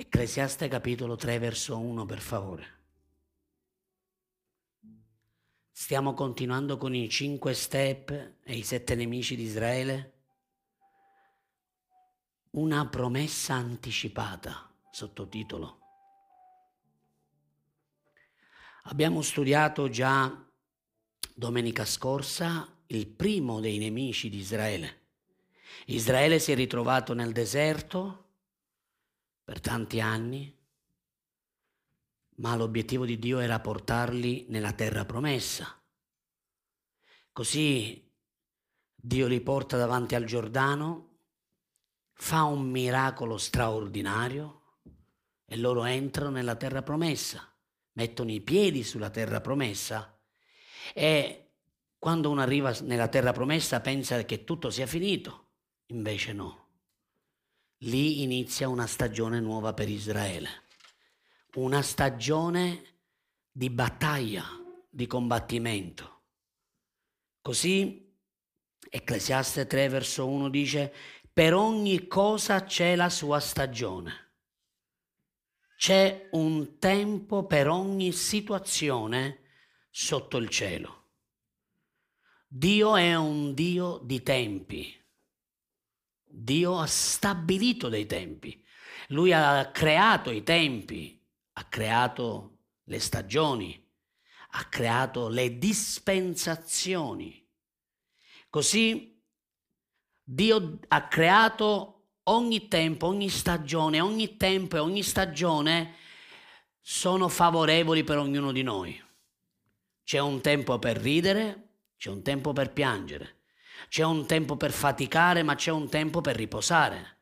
Ecclesiaste capitolo 3 verso 1 per favore. Stiamo continuando con i cinque step e i sette nemici di Israele. Una promessa anticipata, sottotitolo. Abbiamo studiato già domenica scorsa il primo dei nemici di Israele. Israele si è ritrovato nel deserto per tanti anni, ma l'obiettivo di Dio era portarli nella terra promessa. Così Dio li porta davanti al Giordano, fa un miracolo straordinario e loro entrano nella terra promessa, mettono i piedi sulla terra promessa e quando uno arriva nella terra promessa pensa che tutto sia finito, invece no. Lì inizia una stagione nuova per Israele, una stagione di battaglia, di combattimento. Così Ecclesiaste 3 verso 1 dice, per ogni cosa c'è la sua stagione. C'è un tempo per ogni situazione sotto il cielo. Dio è un Dio di tempi. Dio ha stabilito dei tempi. Lui ha creato i tempi, ha creato le stagioni, ha creato le dispensazioni. Così Dio ha creato ogni tempo, ogni stagione, ogni tempo e ogni stagione sono favorevoli per ognuno di noi. C'è un tempo per ridere, c'è un tempo per piangere, c'è un tempo per faticare, ma c'è un tempo per riposare.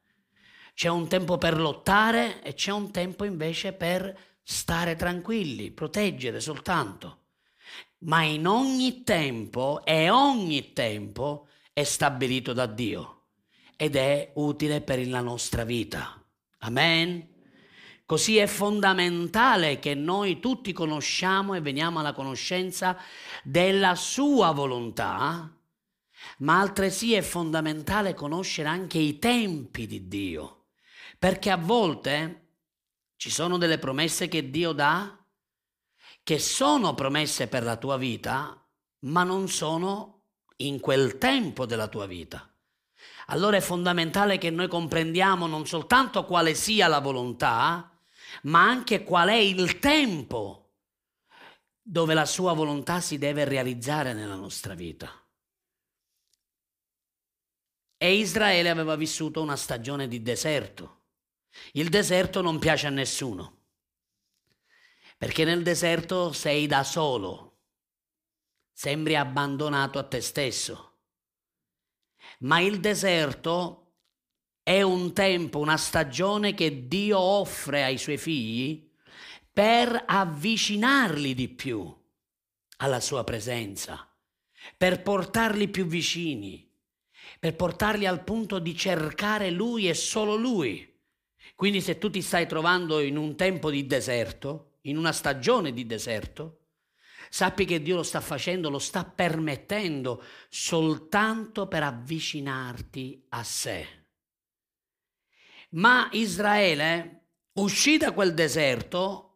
C'è un tempo per lottare e c'è un tempo invece per stare tranquilli, proteggere soltanto. Ma in ogni tempo e ogni tempo è stabilito da Dio ed è utile per la nostra vita. Amen. Così è fondamentale che noi tutti conosciamo e veniamo alla conoscenza della sua volontà, ma altresì è fondamentale conoscere anche i tempi di Dio, perché a volte ci sono delle promesse che Dio dà che sono promesse per la tua vita, ma non sono in quel tempo della tua vita. Allora è fondamentale che noi comprendiamo non soltanto quale sia la volontà, ma anche qual è il tempo dove la sua volontà si deve realizzare nella nostra vita. E Israele aveva vissuto una stagione di deserto. Il deserto non piace a nessuno, perché nel deserto sei da solo, sembri abbandonato a te stesso. Ma il deserto è un tempo, una stagione che Dio offre ai suoi figli per avvicinarli di più alla sua presenza, per portarli più vicini, per portarli al punto di cercare Lui e solo Lui. Quindi se tu ti stai trovando in un tempo di deserto, in una stagione di deserto, sappi che Dio lo sta facendo, lo sta permettendo soltanto per avvicinarti a sé. Ma Israele uscì da quel deserto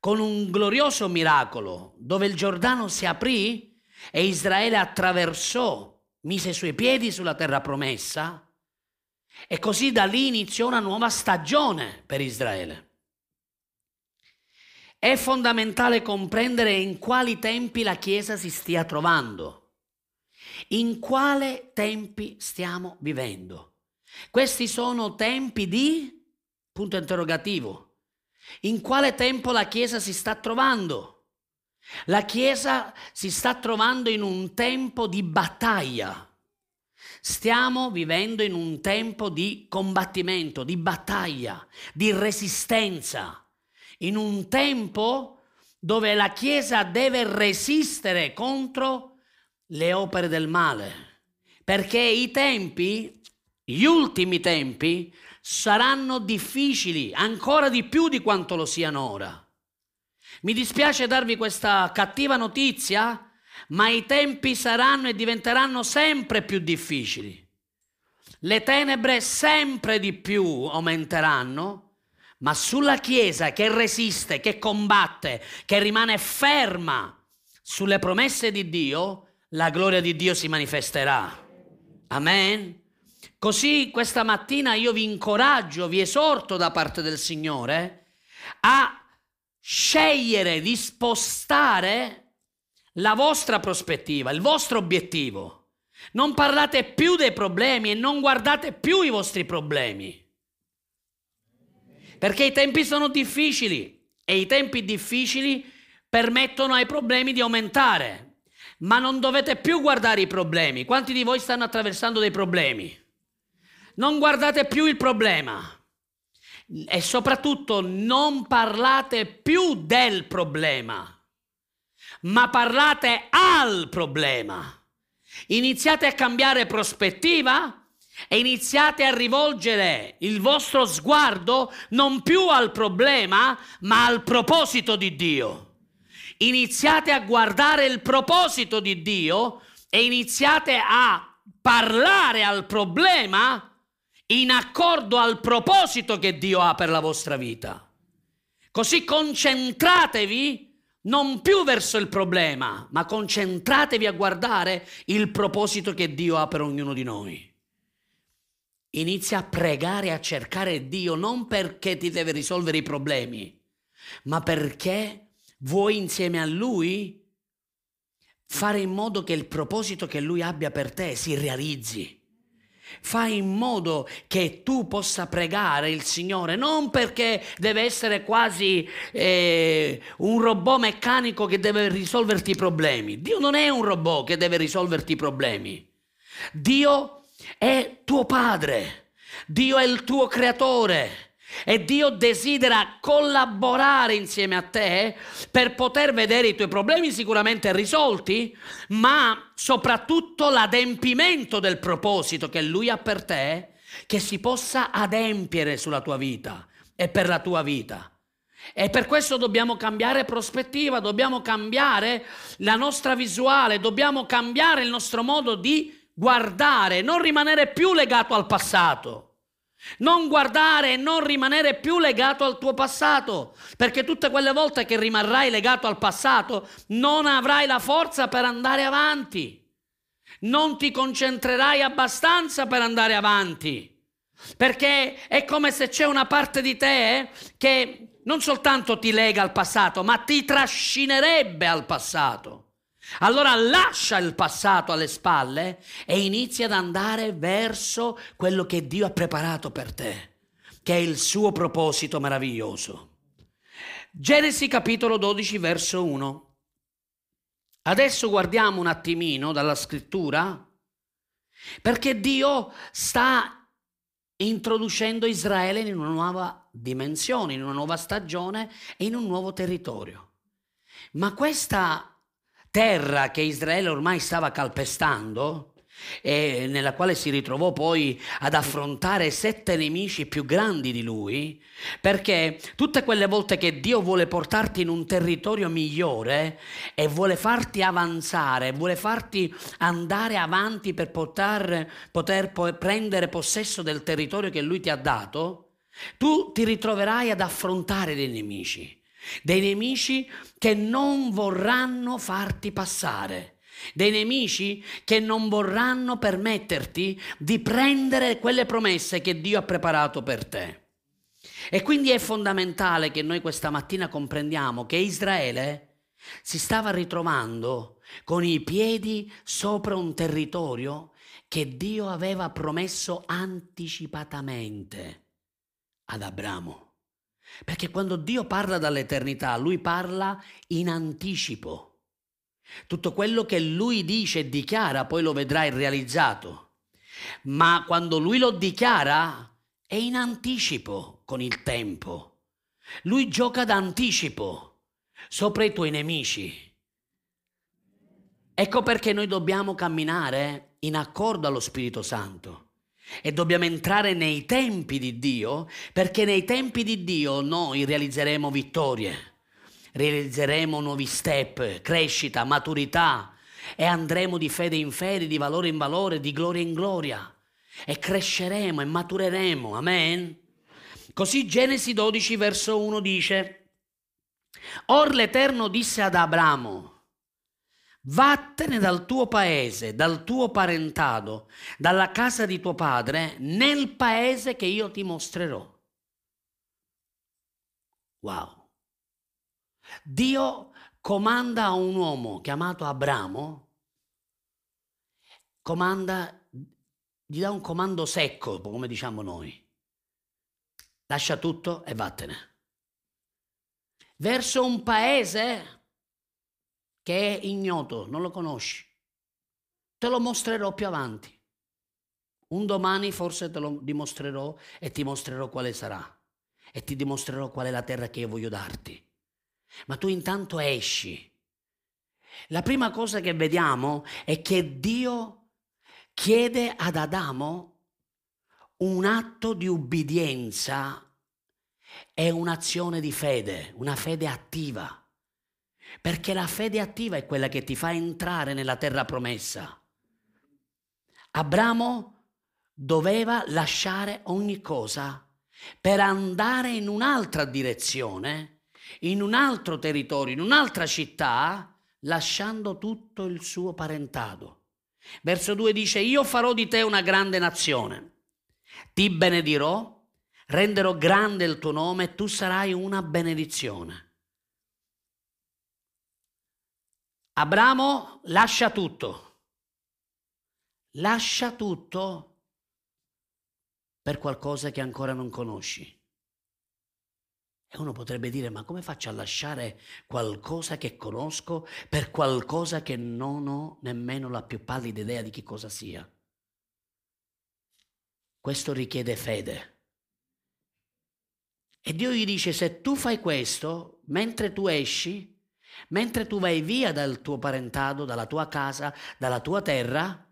con un glorioso miracolo dove il Giordano si aprì e Israele attraversò, mise i suoi piedi sulla terra promessa e così da lì iniziò una nuova stagione per Israele. È fondamentale comprendere in quali tempi la Chiesa si stia trovando, in quale tempi stiamo vivendo. Questi sono tempi di punto interrogativo. In quale tempo la Chiesa si sta trovando? La Chiesa si sta trovando in un tempo di battaglia. Stiamo vivendo in un tempo di combattimento, di battaglia, di resistenza, in un tempo dove la Chiesa deve resistere contro le opere del male, perché i tempi gli ultimi tempi saranno difficili, ancora di più di quanto lo siano ora. Mi dispiace darvi questa cattiva notizia, ma i tempi saranno e diventeranno sempre più difficili. Le tenebre sempre di più aumenteranno, ma sulla Chiesa che resiste, che combatte, che rimane ferma sulle promesse di Dio, la gloria di Dio si manifesterà. Amen. Così questa mattina io vi incoraggio, vi esorto da parte del Signore a scegliere di spostare la vostra prospettiva, il vostro obiettivo. Non parlate più dei problemi e non guardate più i vostri problemi. Perché i tempi sono difficili e i tempi difficili permettono ai problemi di aumentare. Ma non dovete più guardare i problemi. Quanti di voi stanno attraversando dei problemi? Non guardate più il problema e soprattutto non parlate più del problema, ma parlate al problema. Iniziate a cambiare prospettiva e iniziate a rivolgere il vostro sguardo non più al problema, ma al proposito di Dio. Iniziate a guardare il proposito di Dio e iniziate a parlare al problema in accordo al proposito che Dio ha per la vostra vita. Così concentratevi non più verso il problema, ma concentratevi a guardare il proposito che Dio ha per ognuno di noi. Inizia a pregare, a cercare Dio non perché ti deve risolvere i problemi, ma perché vuoi insieme a Lui fare in modo che il proposito che Lui abbia per te si realizzi. Fai in modo che tu possa pregare il Signore, non perché deve essere quasi eh, un robot meccanico che deve risolverti i problemi. Dio non è un robot che deve risolverti i problemi. Dio è tuo Padre, Dio è il tuo Creatore. E Dio desidera collaborare insieme a te per poter vedere i tuoi problemi sicuramente risolti, ma soprattutto l'adempimento del proposito che Lui ha per te, che si possa adempiere sulla tua vita e per la tua vita. E per questo dobbiamo cambiare prospettiva, dobbiamo cambiare la nostra visuale, dobbiamo cambiare il nostro modo di guardare, non rimanere più legato al passato. Non guardare e non rimanere più legato al tuo passato, perché tutte quelle volte che rimarrai legato al passato non avrai la forza per andare avanti. Non ti concentrerai abbastanza per andare avanti, perché è come se c'è una parte di te che non soltanto ti lega al passato, ma ti trascinerebbe al passato. Allora lascia il passato alle spalle e inizia ad andare verso quello che Dio ha preparato per te, che è il suo proposito meraviglioso. Genesi capitolo 12 verso 1. Adesso guardiamo un attimino dalla scrittura perché Dio sta introducendo Israele in una nuova dimensione, in una nuova stagione e in un nuovo territorio. Ma questa terra che Israele ormai stava calpestando e nella quale si ritrovò poi ad affrontare sette nemici più grandi di lui, perché tutte quelle volte che Dio vuole portarti in un territorio migliore e vuole farti avanzare, vuole farti andare avanti per poter, poter prendere possesso del territorio che lui ti ha dato, tu ti ritroverai ad affrontare dei nemici dei nemici che non vorranno farti passare, dei nemici che non vorranno permetterti di prendere quelle promesse che Dio ha preparato per te. E quindi è fondamentale che noi questa mattina comprendiamo che Israele si stava ritrovando con i piedi sopra un territorio che Dio aveva promesso anticipatamente ad Abramo. Perché quando Dio parla dall'eternità, lui parla in anticipo. Tutto quello che lui dice e dichiara poi lo vedrai realizzato. Ma quando lui lo dichiara è in anticipo con il tempo. Lui gioca d'anticipo sopra i tuoi nemici. Ecco perché noi dobbiamo camminare in accordo allo Spirito Santo. E dobbiamo entrare nei tempi di Dio, perché nei tempi di Dio noi realizzeremo vittorie, realizzeremo nuovi step, crescita, maturità e andremo di fede in fede, di valore in valore, di gloria in gloria e cresceremo e matureremo. Amen. Così Genesi 12 verso 1 dice, Or l'Eterno disse ad Abramo, Vattene dal tuo paese, dal tuo parentado, dalla casa di tuo padre, nel paese che io ti mostrerò. Wow. Dio comanda a un uomo chiamato Abramo, comanda, gli dà un comando secco, come diciamo noi. Lascia tutto e vattene. Verso un paese che è ignoto, non lo conosci. Te lo mostrerò più avanti. Un domani forse te lo dimostrerò e ti mostrerò quale sarà. E ti dimostrerò qual è la terra che io voglio darti. Ma tu intanto esci. La prima cosa che vediamo è che Dio chiede ad Adamo un atto di ubbidienza e un'azione di fede, una fede attiva. Perché la fede attiva è quella che ti fa entrare nella terra promessa. Abramo doveva lasciare ogni cosa per andare in un'altra direzione, in un altro territorio, in un'altra città, lasciando tutto il suo parentado. Verso 2 dice, io farò di te una grande nazione, ti benedirò, renderò grande il tuo nome e tu sarai una benedizione. Abramo lascia tutto, lascia tutto per qualcosa che ancora non conosci. E uno potrebbe dire, ma come faccio a lasciare qualcosa che conosco per qualcosa che non ho nemmeno la più pallida idea di che cosa sia? Questo richiede fede. E Dio gli dice, se tu fai questo, mentre tu esci, Mentre tu vai via dal tuo parentado, dalla tua casa, dalla tua terra,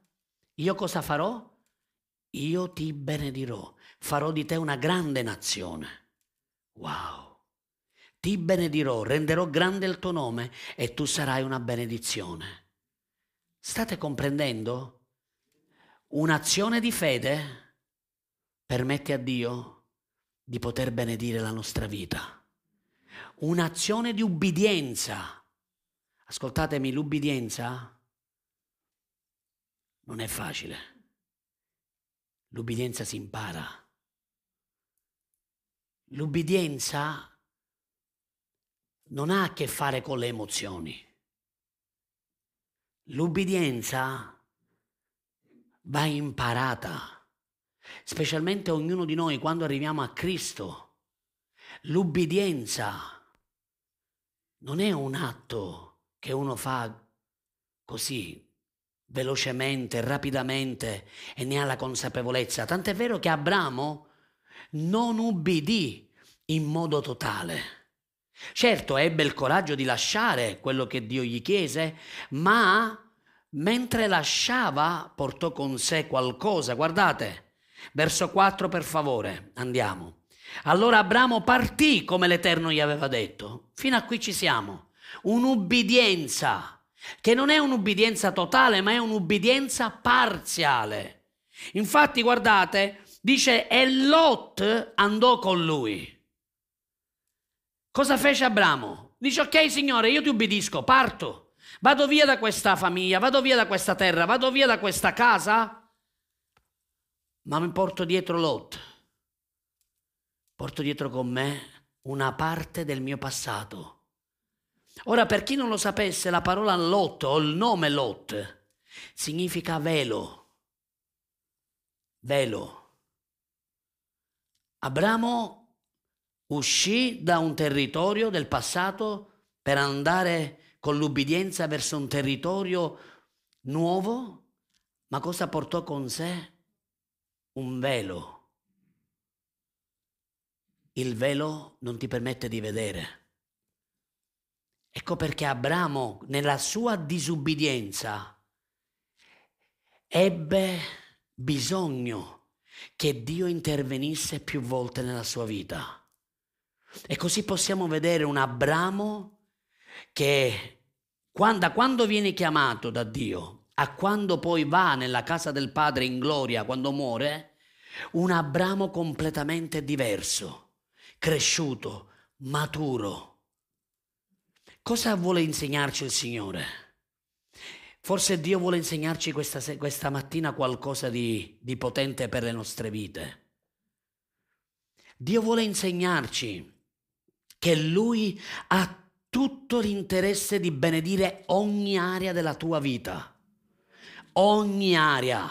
io cosa farò? Io ti benedirò, farò di te una grande nazione. Wow! Ti benedirò, renderò grande il tuo nome e tu sarai una benedizione. State comprendendo? Un'azione di fede permette a Dio di poter benedire la nostra vita un'azione di ubbidienza. Ascoltatemi, l'ubbidienza non è facile. L'ubbidienza si impara. L'ubbidienza non ha a che fare con le emozioni. L'ubbidienza va imparata, specialmente ognuno di noi quando arriviamo a Cristo. L'ubbidienza non è un atto che uno fa così velocemente, rapidamente e ne ha la consapevolezza. Tant'è vero che Abramo non ubbidì in modo totale. Certo, ebbe il coraggio di lasciare quello che Dio gli chiese, ma mentre lasciava portò con sé qualcosa. Guardate, verso 4 per favore, andiamo. Allora Abramo partì come l'Eterno gli aveva detto. Fino a qui ci siamo. Un'ubbidienza che non è un'ubbidienza totale, ma è un'ubbidienza parziale. Infatti, guardate, dice, e Lot andò con lui. Cosa fece Abramo? Dice, ok Signore, io ti ubbidisco, parto, vado via da questa famiglia, vado via da questa terra, vado via da questa casa, ma mi porto dietro Lot porto dietro con me una parte del mio passato. Ora, per chi non lo sapesse, la parola Lot o il nome Lot significa velo. Velo. Abramo uscì da un territorio del passato per andare con l'ubbidienza verso un territorio nuovo, ma cosa portò con sé? Un velo il velo non ti permette di vedere. Ecco perché Abramo, nella sua disubbidienza, ebbe bisogno che Dio intervenisse più volte nella sua vita. E così possiamo vedere un Abramo che da quando viene chiamato da Dio a quando poi va nella casa del Padre in gloria, quando muore, un Abramo completamente diverso cresciuto, maturo. Cosa vuole insegnarci il Signore? Forse Dio vuole insegnarci questa, questa mattina qualcosa di, di potente per le nostre vite. Dio vuole insegnarci che Lui ha tutto l'interesse di benedire ogni area della tua vita. Ogni area.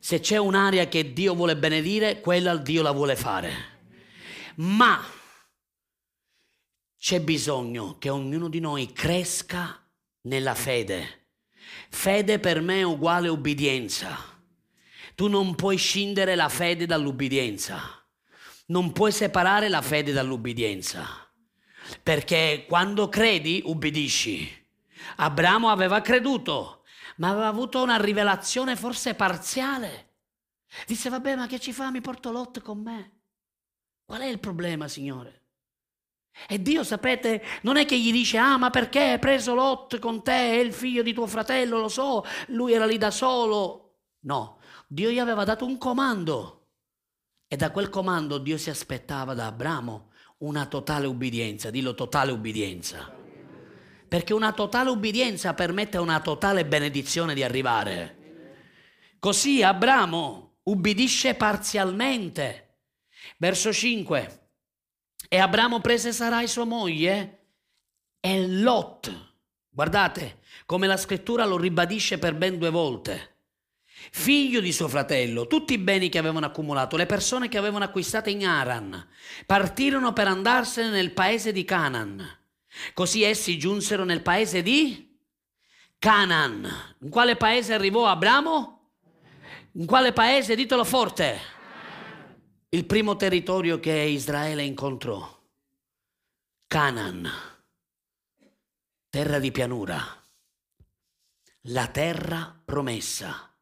Se c'è un'area che Dio vuole benedire, quella Dio la vuole fare. Ma c'è bisogno che ognuno di noi cresca nella fede. Fede per me è uguale ubbidienza. Tu non puoi scindere la fede dall'ubbidienza. Non puoi separare la fede dall'ubbidienza, perché quando credi ubbidisci. Abramo aveva creduto, ma aveva avuto una rivelazione forse parziale. Disse, vabbè, ma che ci fa? Mi porto Lot con me. Qual è il problema, Signore? E Dio, sapete, non è che gli dice, ah, ma perché hai preso Lot con te? È il figlio di tuo fratello, lo so, lui era lì da solo. No, Dio gli aveva dato un comando. E da quel comando Dio si aspettava da Abramo una totale ubbidienza, dillo totale ubbidienza. Perché una totale ubbidienza permette a una totale benedizione di arrivare. Così Abramo ubbidisce parzialmente. Verso 5. E Abramo prese Sarai sua moglie e Lot. Guardate come la scrittura lo ribadisce per ben due volte figlio di suo fratello, tutti i beni che avevano accumulato, le persone che avevano acquistato in Aran, partirono per andarsene nel paese di Canaan. Così essi giunsero nel paese di Canaan. In quale paese arrivò Abramo? In quale paese? Ditelo forte. Il primo territorio che Israele incontrò. Canaan, terra di pianura, la terra promessa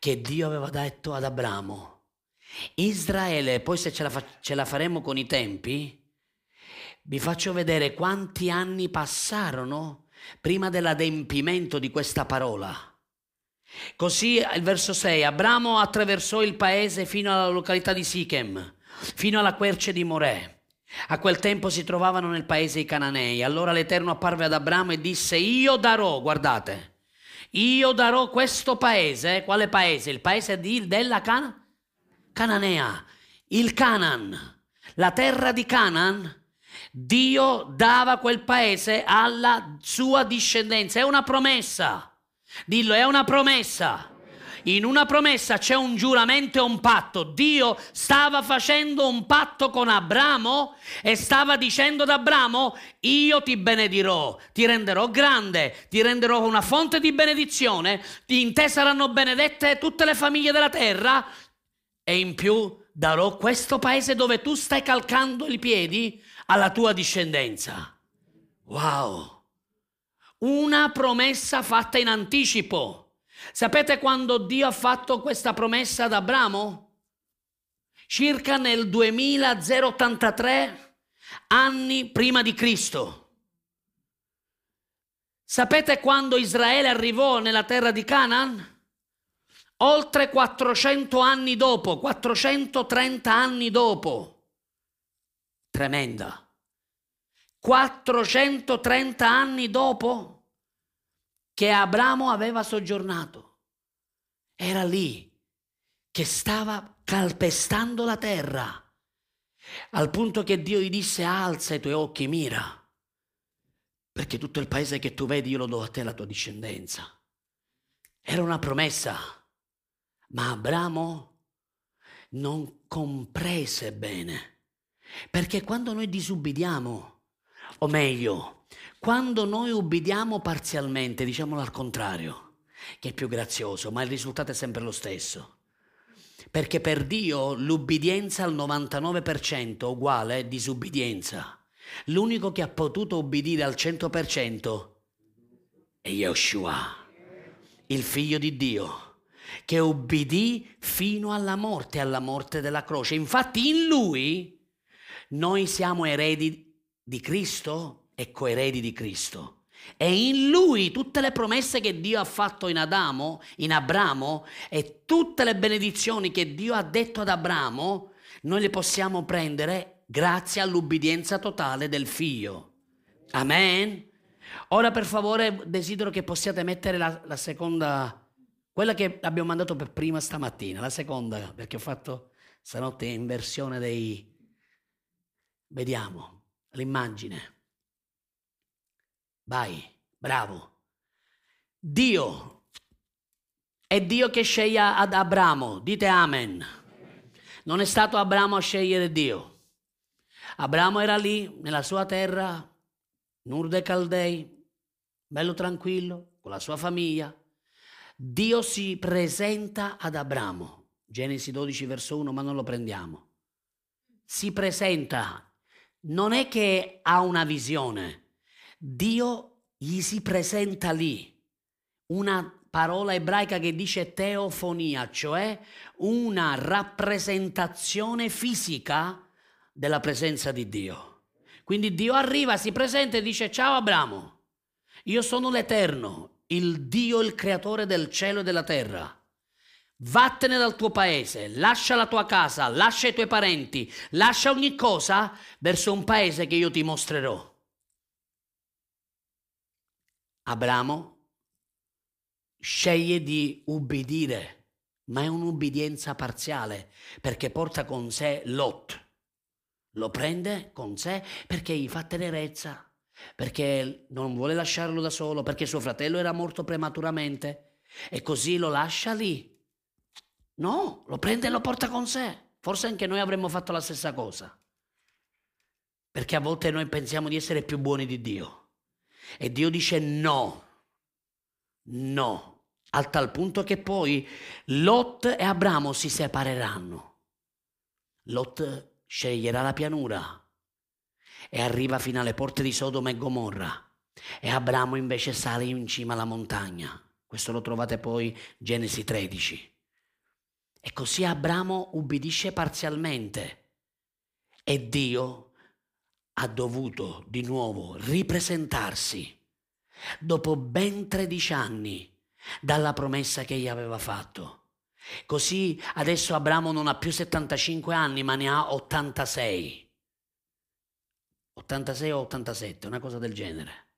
che Dio aveva detto ad Abramo. Israele, poi se ce la, fa- ce la faremo con i tempi, vi faccio vedere quanti anni passarono prima dell'adempimento di questa parola. Così il verso 6, Abramo attraversò il paese fino alla località di Sichem, fino alla querce di Morè. A quel tempo si trovavano nel paese i cananei. Allora l'Eterno apparve ad Abramo e disse, io darò, guardate, io darò questo paese, quale paese? Il paese di, della Cana? Cananea, il Canaan, la terra di Canaan. Dio dava quel paese alla sua discendenza, è una promessa. Dillo, è una promessa in una promessa c'è un giuramento e un patto. Dio stava facendo un patto con Abramo e stava dicendo ad Abramo, io ti benedirò, ti renderò grande, ti renderò una fonte di benedizione, in te saranno benedette tutte le famiglie della terra e in più darò questo paese dove tu stai calcando i piedi alla tua discendenza. Wow! Una promessa fatta in anticipo. Sapete quando Dio ha fatto questa promessa ad Abramo? Circa nel 2083 anni prima di Cristo. Sapete quando Israele arrivò nella terra di Canaan? Oltre 400 anni dopo, 430 anni dopo. Tremenda. 430 anni dopo che Abramo aveva soggiornato. Era lì che stava calpestando la terra, al punto che Dio gli disse alza i tuoi occhi, mira, perché tutto il paese che tu vedi io lo do a te, la tua discendenza. Era una promessa, ma Abramo non comprese bene, perché quando noi disubbidiamo, o meglio, quando noi ubbidiamo parzialmente, diciamolo al contrario, che è più grazioso, ma il risultato è sempre lo stesso. Perché per Dio l'ubbidienza al 99% è uguale disubbidienza. L'unico che ha potuto ubbidire al 100% è Yeshua, il figlio di Dio, che ubbidì fino alla morte, alla morte della croce. Infatti in lui noi siamo eredi di Cristo e coeredi di Cristo. E in lui tutte le promesse che Dio ha fatto in Adamo, in Abramo, e tutte le benedizioni che Dio ha detto ad Abramo, noi le possiamo prendere grazie all'ubbidienza totale del figlio. Amen. Ora per favore desidero che possiate mettere la, la seconda, quella che abbiamo mandato per prima stamattina, la seconda, perché ho fatto stanotte in versione dei... Vediamo l'immagine. Vai, bravo. Dio è Dio che sceglie ad Abramo, dite amen. Non è stato Abramo a scegliere Dio. Abramo era lì nella sua terra, Nur dei Caldei, bello tranquillo, con la sua famiglia. Dio si presenta ad Abramo. Genesi 12 verso 1, ma non lo prendiamo. Si presenta, non è che ha una visione, Dio gli si presenta lì. Una parola ebraica che dice teofonia, cioè una rappresentazione fisica della presenza di Dio. Quindi Dio arriva, si presenta e dice ciao Abramo, io sono l'Eterno, il Dio, il creatore del cielo e della terra. Vattene dal tuo paese, lascia la tua casa, lascia i tuoi parenti, lascia ogni cosa verso un paese che io ti mostrerò. Abramo sceglie di ubbidire, ma è un'ubbidienza parziale perché porta con sé Lot. Lo prende con sé perché gli fa tenerezza, perché non vuole lasciarlo da solo, perché suo fratello era morto prematuramente e così lo lascia lì. No, lo prende e lo porta con sé. Forse anche noi avremmo fatto la stessa cosa. Perché a volte noi pensiamo di essere più buoni di Dio. E Dio dice no, no, al tal punto che poi Lot e Abramo si separeranno. Lot sceglierà la pianura e arriva fino alle porte di Sodoma e Gomorra. E Abramo invece sale in cima alla montagna. Questo lo trovate poi Genesi 13. E così Abramo ubbidisce parzialmente e Dio ha dovuto di nuovo ripresentarsi dopo ben 13 anni dalla promessa che gli aveva fatto. Così adesso Abramo non ha più 75 anni, ma ne ha 86. 86 o 87, una cosa del genere.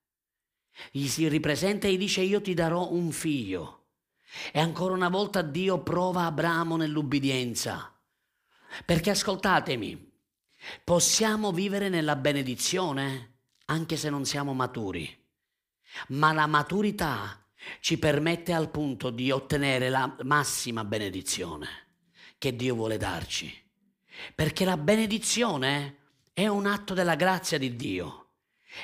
Gli si ripresenta e gli dice io ti darò un figlio. E ancora una volta Dio prova Abramo nell'ubbidienza. Perché ascoltatemi, Possiamo vivere nella benedizione anche se non siamo maturi, ma la maturità ci permette al punto di ottenere la massima benedizione che Dio vuole darci. Perché la benedizione è un atto della grazia di Dio.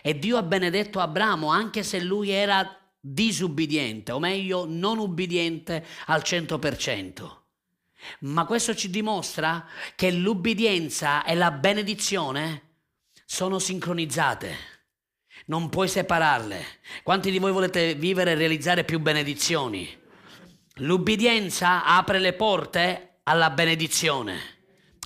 E Dio ha benedetto Abramo anche se lui era disubbidiente, o meglio non ubbidiente al 100%. Ma questo ci dimostra che l'ubbidienza e la benedizione sono sincronizzate. Non puoi separarle. Quanti di voi volete vivere e realizzare più benedizioni? L'ubbidienza apre le porte alla benedizione.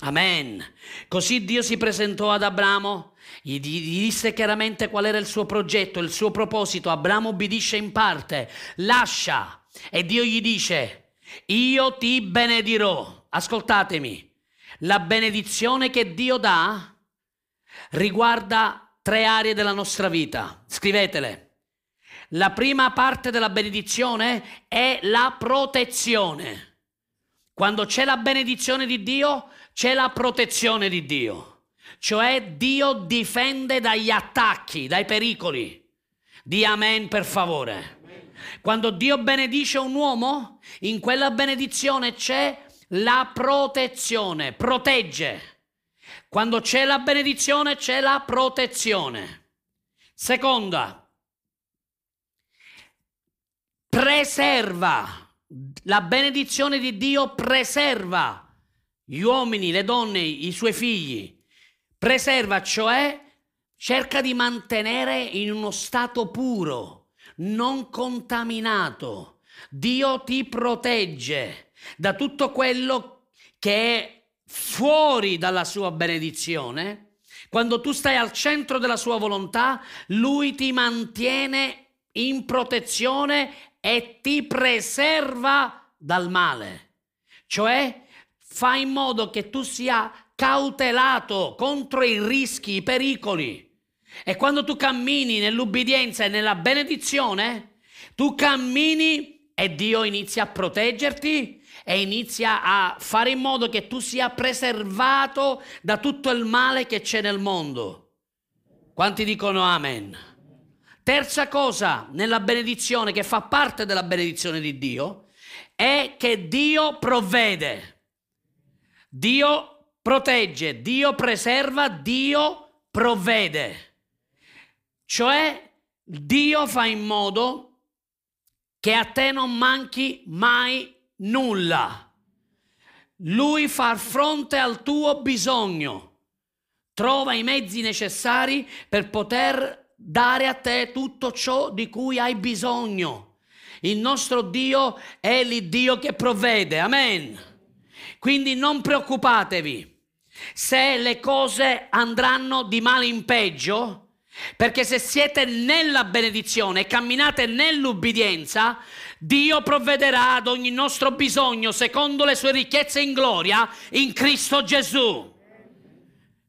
Amen. Così Dio si presentò ad Abramo, gli disse chiaramente qual era il suo progetto, il suo proposito. Abramo obbedisce in parte, lascia e Dio gli dice, io ti benedirò. Ascoltatemi, la benedizione che Dio dà riguarda tre aree della nostra vita. Scrivetele. La prima parte della benedizione è la protezione. Quando c'è la benedizione di Dio, c'è la protezione di Dio. Cioè Dio difende dagli attacchi, dai pericoli. Di amen per favore. Quando Dio benedice un uomo, in quella benedizione c'è la protezione, protegge. Quando c'è la benedizione c'è la protezione. Seconda, preserva. La benedizione di Dio preserva gli uomini, le donne, i suoi figli. Preserva, cioè cerca di mantenere in uno stato puro non contaminato. Dio ti protegge da tutto quello che è fuori dalla sua benedizione. Quando tu stai al centro della sua volontà, lui ti mantiene in protezione e ti preserva dal male. Cioè fa in modo che tu sia accautelato contro i rischi, i pericoli. E quando tu cammini nell'ubbidienza e nella benedizione, tu cammini e Dio inizia a proteggerti e inizia a fare in modo che tu sia preservato da tutto il male che c'è nel mondo. Quanti dicono amen? Terza cosa nella benedizione che fa parte della benedizione di Dio è che Dio provvede. Dio protegge, Dio preserva, Dio provvede. Cioè Dio fa in modo che a te non manchi mai nulla. Lui fa fronte al tuo bisogno. Trova i mezzi necessari per poter dare a te tutto ciò di cui hai bisogno. Il nostro Dio è l'Iddio che provvede. Amen. Quindi non preoccupatevi se le cose andranno di male in peggio, perché se siete nella benedizione e camminate nell'ubbidienza, Dio provvederà ad ogni nostro bisogno secondo le sue ricchezze in gloria in Cristo Gesù.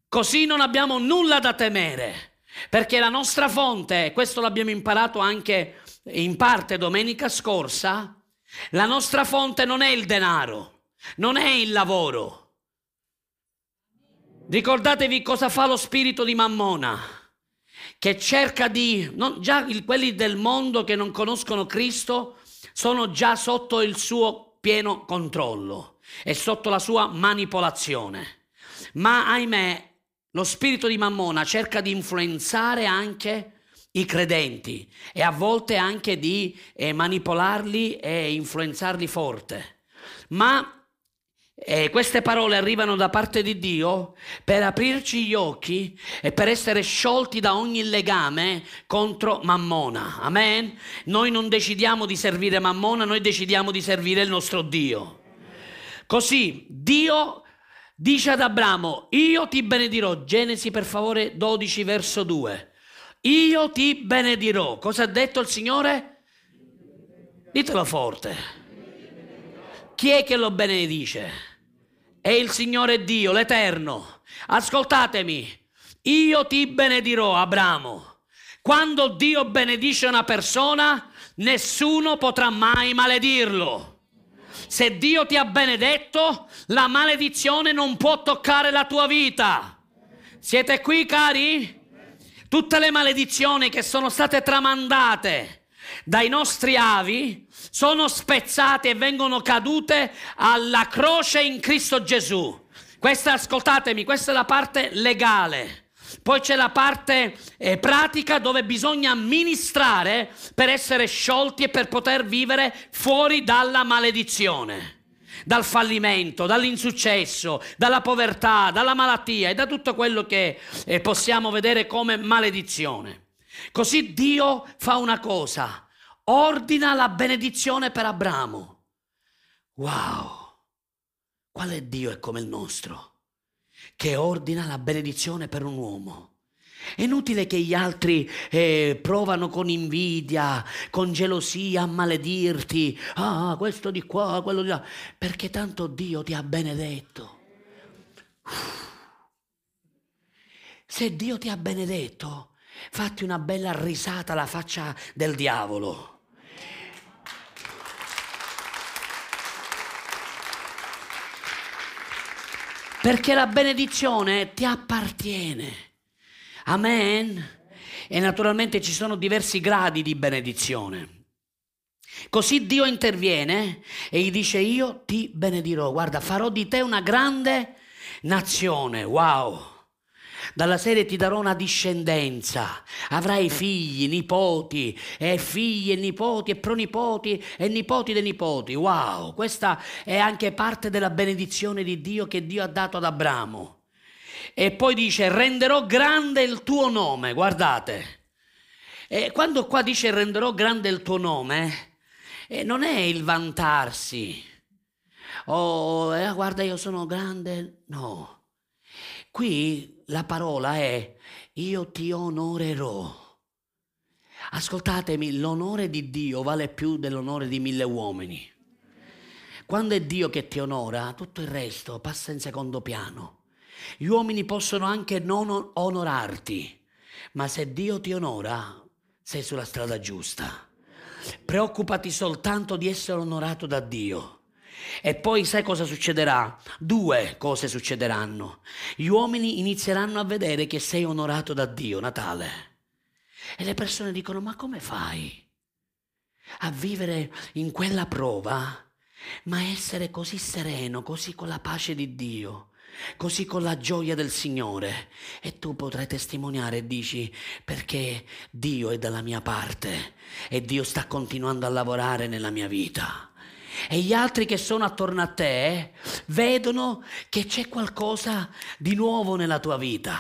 Così non abbiamo nulla da temere, perché la nostra fonte, questo l'abbiamo imparato anche in parte domenica scorsa, la nostra fonte non è il denaro, non è il lavoro. Ricordatevi cosa fa lo spirito di Mammona che cerca di... Non, già quelli del mondo che non conoscono Cristo sono già sotto il suo pieno controllo e sotto la sua manipolazione. Ma ahimè, lo spirito di Mammona cerca di influenzare anche i credenti e a volte anche di eh, manipolarli e influenzarli forte. Ma e queste parole arrivano da parte di Dio per aprirci gli occhi e per essere sciolti da ogni legame contro Mammona. Amen? Noi non decidiamo di servire Mammona, noi decidiamo di servire il nostro Dio. Così Dio dice ad Abramo, io ti benedirò. Genesi per favore 12 verso 2. Io ti benedirò. Cosa ha detto il Signore? Ditelo forte. Chi è che lo benedice? È il Signore Dio, l'Eterno. Ascoltatemi, io ti benedirò, Abramo. Quando Dio benedice una persona, nessuno potrà mai maledirlo. Se Dio ti ha benedetto, la maledizione non può toccare la tua vita. Siete qui, cari? Tutte le maledizioni che sono state tramandate dai nostri avi sono spezzate e vengono cadute alla croce in Cristo Gesù. Questa, ascoltatemi, questa è la parte legale. Poi c'è la parte eh, pratica dove bisogna amministrare per essere sciolti e per poter vivere fuori dalla maledizione, dal fallimento, dall'insuccesso, dalla povertà, dalla malattia e da tutto quello che eh, possiamo vedere come maledizione. Così Dio fa una cosa, ordina la benedizione per Abramo. Wow! Quale Dio è come il nostro? Che ordina la benedizione per un uomo. È inutile che gli altri eh, provano con invidia, con gelosia a maledirti. Ah, questo di qua, quello di là. Perché tanto Dio ti ha benedetto. Se Dio ti ha benedetto, fatti una bella risata alla faccia del diavolo. perché la benedizione ti appartiene. Amen. E naturalmente ci sono diversi gradi di benedizione. Così Dio interviene e gli dice io ti benedirò, guarda, farò di te una grande nazione. Wow dalla serie ti darò una discendenza, avrai figli, nipoti, e figli e nipoti e pronipoti e nipoti dei nipoti. Wow, questa è anche parte della benedizione di Dio che Dio ha dato ad Abramo. E poi dice, renderò grande il tuo nome, guardate. E quando qua dice renderò grande il tuo nome, eh, non è il vantarsi. Oh, eh, guarda, io sono grande. No. Qui la parola è io ti onorerò. Ascoltatemi, l'onore di Dio vale più dell'onore di mille uomini. Quando è Dio che ti onora, tutto il resto passa in secondo piano. Gli uomini possono anche non onorarti, ma se Dio ti onora, sei sulla strada giusta. Preoccupati soltanto di essere onorato da Dio. E poi sai cosa succederà? Due cose succederanno. Gli uomini inizieranno a vedere che sei onorato da Dio, Natale. E le persone dicono, ma come fai a vivere in quella prova, ma essere così sereno, così con la pace di Dio? così con la gioia del Signore. E tu potrai testimoniare e dici perché Dio è dalla mia parte e Dio sta continuando a lavorare nella mia vita. E gli altri che sono attorno a te vedono che c'è qualcosa di nuovo nella tua vita.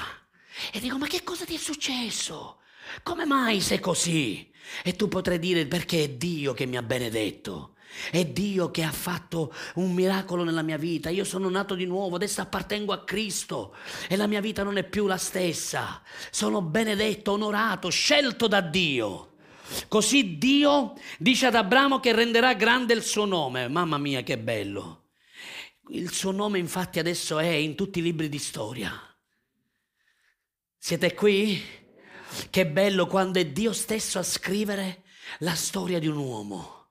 E dicono, ma che cosa ti è successo? Come mai sei così? E tu potrai dire perché è Dio che mi ha benedetto. È Dio che ha fatto un miracolo nella mia vita. Io sono nato di nuovo, adesso appartengo a Cristo e la mia vita non è più la stessa. Sono benedetto, onorato, scelto da Dio. Così Dio dice ad Abramo che renderà grande il suo nome. Mamma mia, che bello. Il suo nome infatti adesso è in tutti i libri di storia. Siete qui? Che bello quando è Dio stesso a scrivere la storia di un uomo.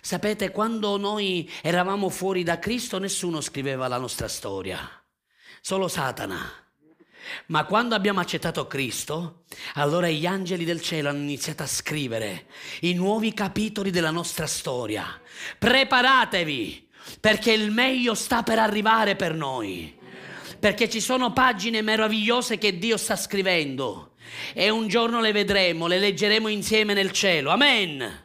Sapete, quando noi eravamo fuori da Cristo nessuno scriveva la nostra storia, solo Satana. Ma quando abbiamo accettato Cristo, allora gli angeli del cielo hanno iniziato a scrivere i nuovi capitoli della nostra storia. Preparatevi, perché il meglio sta per arrivare per noi. Perché ci sono pagine meravigliose che Dio sta scrivendo e un giorno le vedremo, le leggeremo insieme nel cielo. Amen.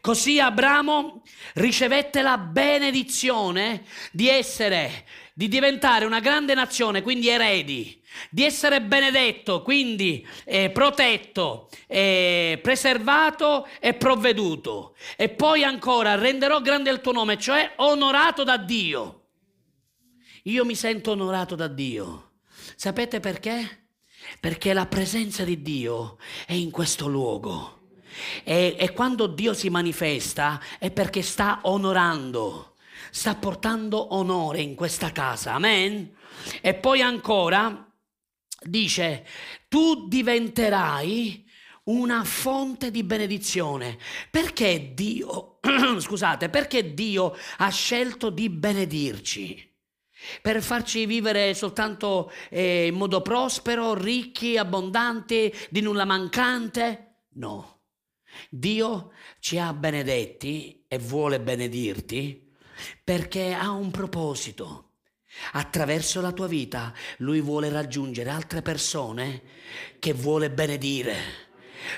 Così Abramo ricevette la benedizione di essere, di diventare una grande nazione, quindi eredi, di essere benedetto, quindi eh, protetto, eh, preservato e provveduto. E poi ancora renderò grande il tuo nome, cioè onorato da Dio. Io mi sento onorato da Dio. Sapete perché? Perché la presenza di Dio è in questo luogo. E, e quando Dio si manifesta è perché sta onorando, sta portando onore in questa casa. Amen. E poi ancora dice, tu diventerai una fonte di benedizione. Perché Dio, scusate, perché Dio ha scelto di benedirci? Per farci vivere soltanto eh, in modo prospero, ricchi, abbondanti, di nulla mancante? No. Dio ci ha benedetti e vuole benedirti perché ha un proposito. Attraverso la tua vita lui vuole raggiungere altre persone che vuole benedire.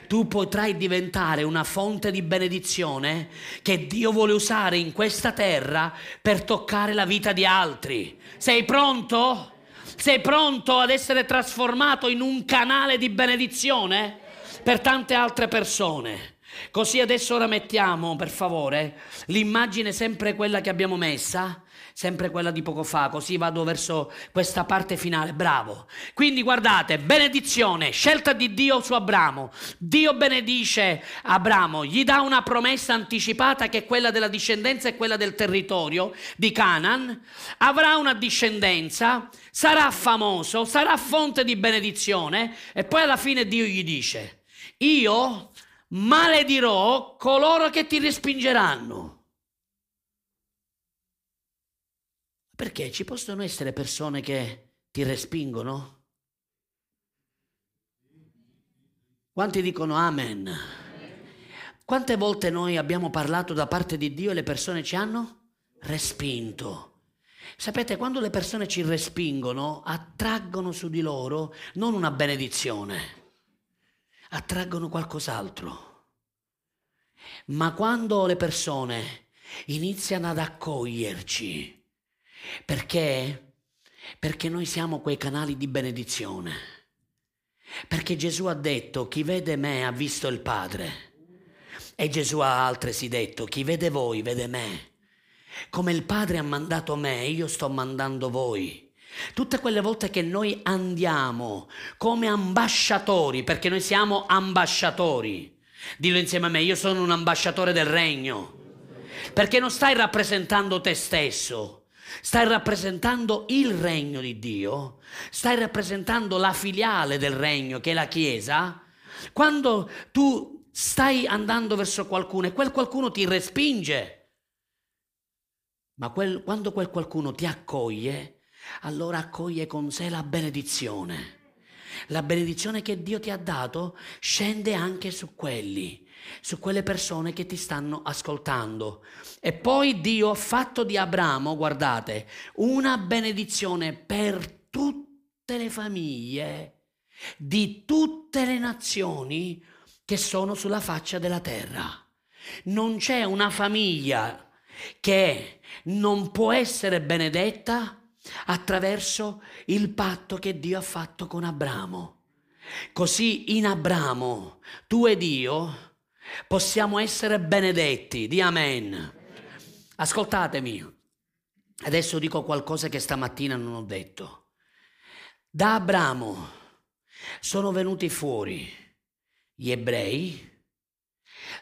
Tu potrai diventare una fonte di benedizione che Dio vuole usare in questa terra per toccare la vita di altri. Sei pronto? Sei pronto ad essere trasformato in un canale di benedizione? Per tante altre persone. Così adesso ora mettiamo, per favore, l'immagine sempre quella che abbiamo messa, sempre quella di poco fa, così vado verso questa parte finale, bravo. Quindi guardate, benedizione, scelta di Dio su Abramo. Dio benedice Abramo, gli dà una promessa anticipata che è quella della discendenza e quella del territorio di Canaan. Avrà una discendenza, sarà famoso, sarà fonte di benedizione e poi alla fine Dio gli dice io maledirò coloro che ti respingeranno. Perché ci possono essere persone che ti respingono? Quanti dicono amen? Quante volte noi abbiamo parlato da parte di Dio e le persone ci hanno respinto? Sapete, quando le persone ci respingono, attraggono su di loro non una benedizione, attraggono qualcos'altro. Ma quando le persone iniziano ad accoglierci, perché? Perché noi siamo quei canali di benedizione. Perché Gesù ha detto, chi vede me ha visto il Padre. E Gesù ha altresì detto, chi vede voi vede me. Come il Padre ha mandato me, io sto mandando voi. Tutte quelle volte che noi andiamo come ambasciatori, perché noi siamo ambasciatori, dillo insieme a me, io sono un ambasciatore del regno, perché non stai rappresentando te stesso, stai rappresentando il regno di Dio, stai rappresentando la filiale del regno che è la Chiesa, quando tu stai andando verso qualcuno e quel qualcuno ti respinge, ma quel, quando quel qualcuno ti accoglie, allora accoglie con sé la benedizione. La benedizione che Dio ti ha dato scende anche su quelli, su quelle persone che ti stanno ascoltando. E poi Dio ha fatto di Abramo, guardate, una benedizione per tutte le famiglie di tutte le nazioni che sono sulla faccia della terra. Non c'è una famiglia che non può essere benedetta attraverso il patto che Dio ha fatto con Abramo. Così in Abramo, tu ed io, possiamo essere benedetti. Di amen. Ascoltatemi, adesso dico qualcosa che stamattina non ho detto. Da Abramo sono venuti fuori gli ebrei,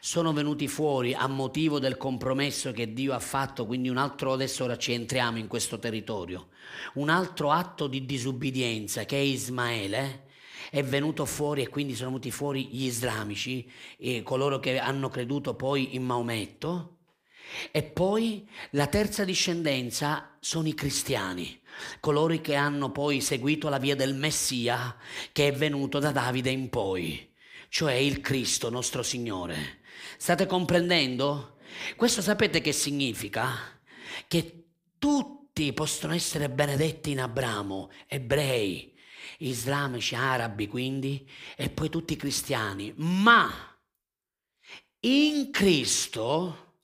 sono venuti fuori a motivo del compromesso che Dio ha fatto, quindi un altro, adesso ora ci entriamo in questo territorio, un altro atto di disubbidienza che è Ismaele, è venuto fuori e quindi sono venuti fuori gli islamici, e coloro che hanno creduto poi in Maometto, e poi la terza discendenza sono i cristiani, coloro che hanno poi seguito la via del Messia che è venuto da Davide in poi, cioè il Cristo nostro Signore. State comprendendo? Questo sapete che significa? Che tutti possono essere benedetti in Abramo, ebrei, islamici, arabi quindi, e poi tutti cristiani, ma in Cristo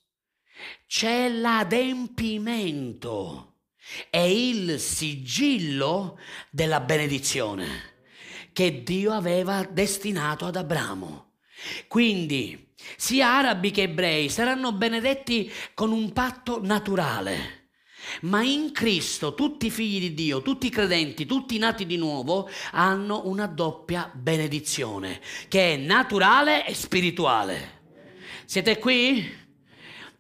c'è l'adempimento, è il sigillo della benedizione che Dio aveva destinato ad Abramo. Quindi sia arabi che ebrei saranno benedetti con un patto naturale. Ma in Cristo tutti i figli di Dio, tutti i credenti, tutti i nati di nuovo hanno una doppia benedizione che è naturale e spirituale. Siete qui?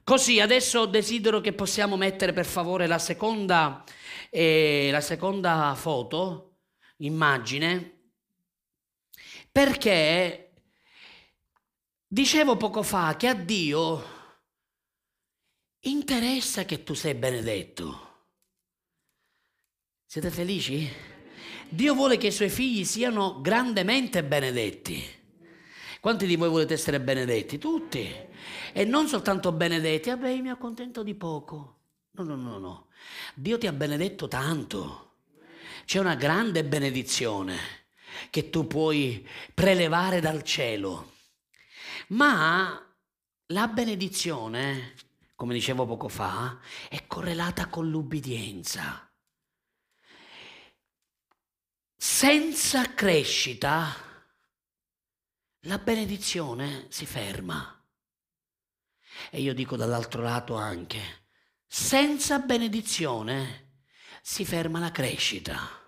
Così adesso desidero che possiamo mettere per favore la seconda, eh, la seconda foto, immagine, perché dicevo poco fa che a Dio interessa che tu sei benedetto. Siete felici? Dio vuole che i suoi figli siano grandemente benedetti. Quanti di voi volete essere benedetti? Tutti. E non soltanto benedetti, vabbè, io mi accontento di poco. No, no, no, no. Dio ti ha benedetto tanto. C'è una grande benedizione che tu puoi prelevare dal cielo. Ma la benedizione, come dicevo poco fa, è correlata con l'ubbidienza. Senza crescita, la benedizione si ferma. E io dico dall'altro lato anche, senza benedizione si ferma la crescita.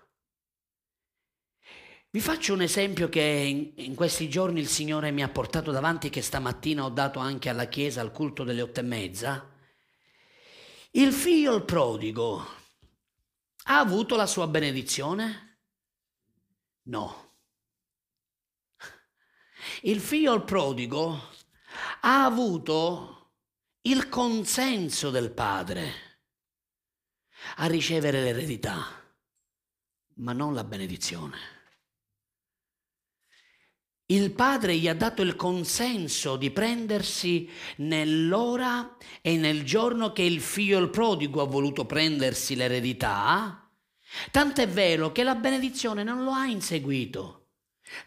Vi faccio un esempio che in, in, questi giorni il Signore mi ha portato davanti, che stamattina ho dato anche alla Chiesa al culto delle otto e mezza. Il figlio il prodigo ha avuto la sua benedizione? No. Il figlio il prodigo ha avuto il consenso del padre a ricevere l'eredità, ma non la benedizione il padre gli ha dato il consenso di prendersi nell'ora e nel giorno che il figlio il prodigo ha voluto prendersi l'eredità, tant'è vero che la benedizione non lo ha inseguito.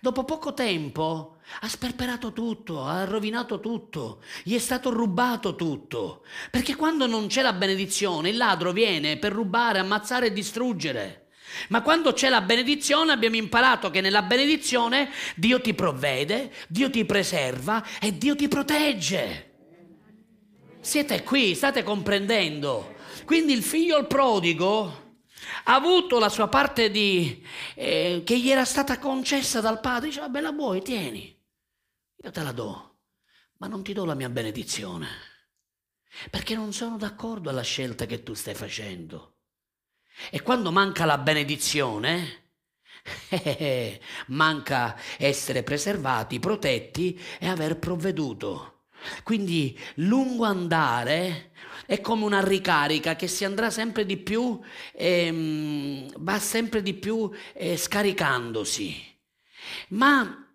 Dopo poco tempo ha sperperato tutto, ha rovinato tutto, gli è stato rubato tutto, perché quando non c'è la benedizione il ladro viene per rubare, ammazzare e distruggere. Ma quando c'è la benedizione abbiamo imparato che nella benedizione Dio ti provvede, Dio ti preserva e Dio ti protegge. Siete qui, state comprendendo. Quindi il figlio il prodigo ha avuto la sua parte di, eh, che gli era stata concessa dal padre. Dice, vabbè la vuoi, tieni, io te la do, ma non ti do la mia benedizione, perché non sono d'accordo alla scelta che tu stai facendo. E quando manca la benedizione, eh, manca essere preservati, protetti e aver provveduto. Quindi lungo andare è come una ricarica che si andrà sempre di più, ehm, va sempre di più eh, scaricandosi. Ma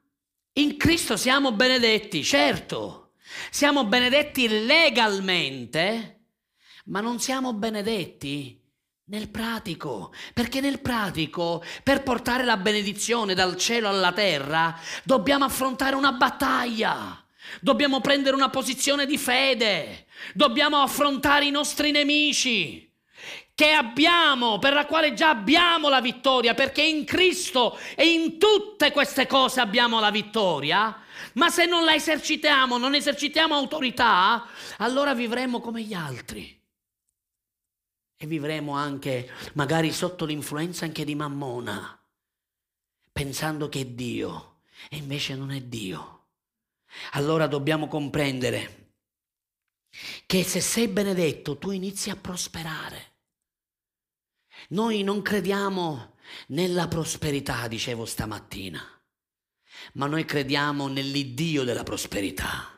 in Cristo siamo benedetti, certo, siamo benedetti legalmente, ma non siamo benedetti nel pratico, perché nel pratico, per portare la benedizione dal cielo alla terra, dobbiamo affrontare una battaglia, dobbiamo prendere una posizione di fede, dobbiamo affrontare i nostri nemici che abbiamo, per la quale già abbiamo la vittoria, perché in Cristo e in tutte queste cose abbiamo la vittoria, ma se non la esercitiamo, non esercitiamo autorità, allora vivremo come gli altri. E vivremo anche magari sotto l'influenza anche di Mammona, pensando che è Dio e invece non è Dio. Allora dobbiamo comprendere che se sei benedetto tu inizi a prosperare. Noi non crediamo nella prosperità, dicevo stamattina, ma noi crediamo nell'Iddio della prosperità.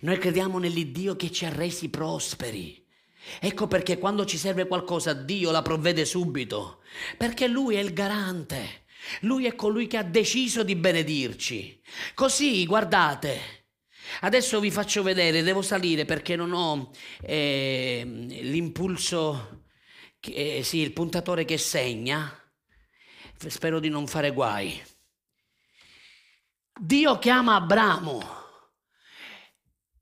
Noi crediamo nell'Iddio che ci ha resi prosperi. Ecco perché quando ci serve qualcosa Dio la provvede subito, perché Lui è il garante, Lui è colui che ha deciso di benedirci. Così, guardate, adesso vi faccio vedere, devo salire perché non ho eh, l'impulso, che, eh, sì, il puntatore che segna, spero di non fare guai. Dio chiama Abramo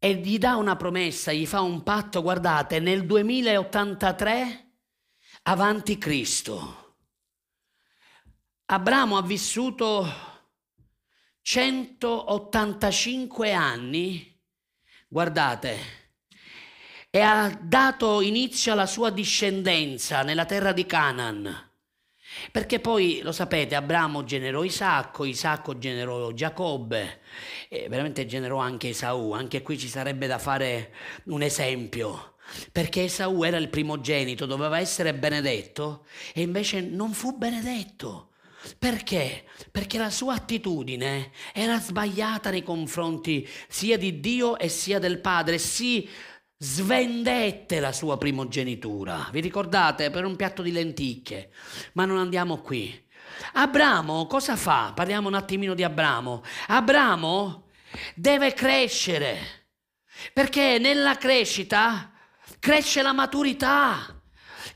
e gli dà una promessa, gli fa un patto, guardate, nel 2083 avanti Cristo. Abramo ha vissuto 185 anni, guardate, e ha dato inizio alla sua discendenza nella terra di Canaan. Perché poi, lo sapete, Abramo generò Isacco, Isacco generò Giacobbe, e veramente generò anche Esaù. Anche qui ci sarebbe da fare un esempio. Perché Esaù era il primogenito, doveva essere benedetto e invece non fu benedetto. Perché? Perché la sua attitudine era sbagliata nei confronti sia di Dio e sia del Padre. Si svendette la sua primogenitura. Vi ricordate? Per un piatto di lenticchie. Ma non andiamo qui. Abramo cosa fa? Parliamo un attimino di Abramo. Abramo deve crescere, perché nella crescita cresce la maturità,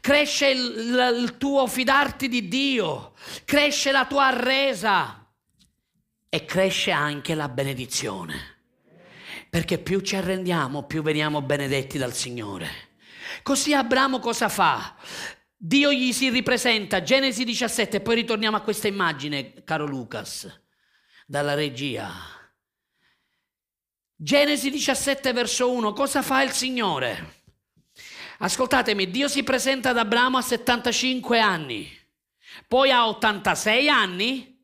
cresce il, il tuo fidarti di Dio, cresce la tua resa e cresce anche la benedizione perché più ci arrendiamo, più veniamo benedetti dal Signore. Così Abramo cosa fa? Dio gli si ripresenta, Genesi 17, e poi ritorniamo a questa immagine, caro Lucas, dalla regia. Genesi 17, verso 1, cosa fa il Signore? Ascoltatemi, Dio si presenta ad Abramo a 75 anni, poi a 86 anni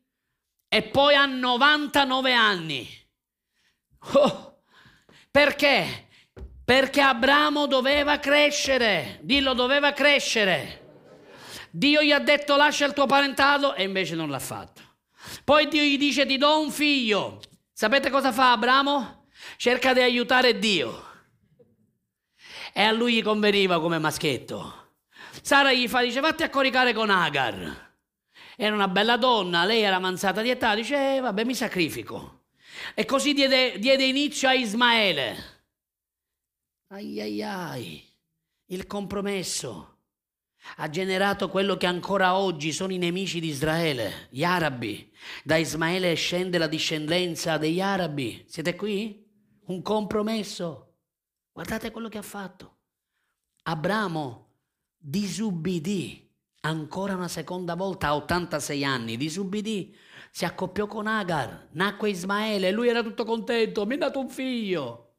e poi a 99 anni. Oh, perché? Perché Abramo doveva crescere, dillo doveva crescere. Dio gli ha detto lascia il tuo parentado e invece non l'ha fatto. Poi Dio gli dice ti do un figlio. Sapete cosa fa Abramo? Cerca di aiutare Dio. E a lui gli conveniva come maschietto. Sara gli fa, dice vatti a coricare con Agar. Era una bella donna, lei era avanzata di età, dice eh, vabbè mi sacrifico. E così diede, diede inizio a Ismaele. Ai ai ai, il compromesso ha generato quello che ancora oggi sono i nemici di Israele, gli arabi. Da Ismaele scende la discendenza degli arabi. Siete qui? Un compromesso. Guardate quello che ha fatto. Abramo disubbidì ancora una seconda volta a 86 anni, disubbidì si accoppiò con Agar, nacque Ismaele e lui era tutto contento, mi ha dato un figlio.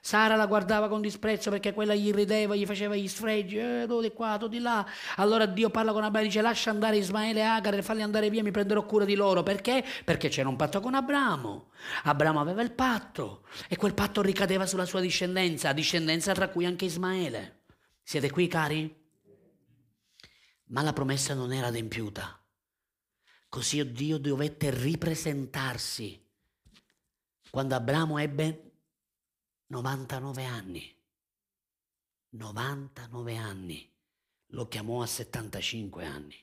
Sara la guardava con disprezzo perché quella gli rideva, gli faceva gli sfregi, eh, tu di qua, tu di là. Allora Dio parla con Abramo e dice lascia andare Ismaele e Agar e falli andare via, mi prenderò cura di loro. Perché? Perché c'era un patto con Abramo. Abramo aveva il patto e quel patto ricadeva sulla sua discendenza, discendenza tra cui anche Ismaele. Siete qui cari? ma la promessa non era adempiuta. Così Dio dovette ripresentarsi quando Abramo ebbe 99 anni. 99 anni. Lo chiamò a 75 anni.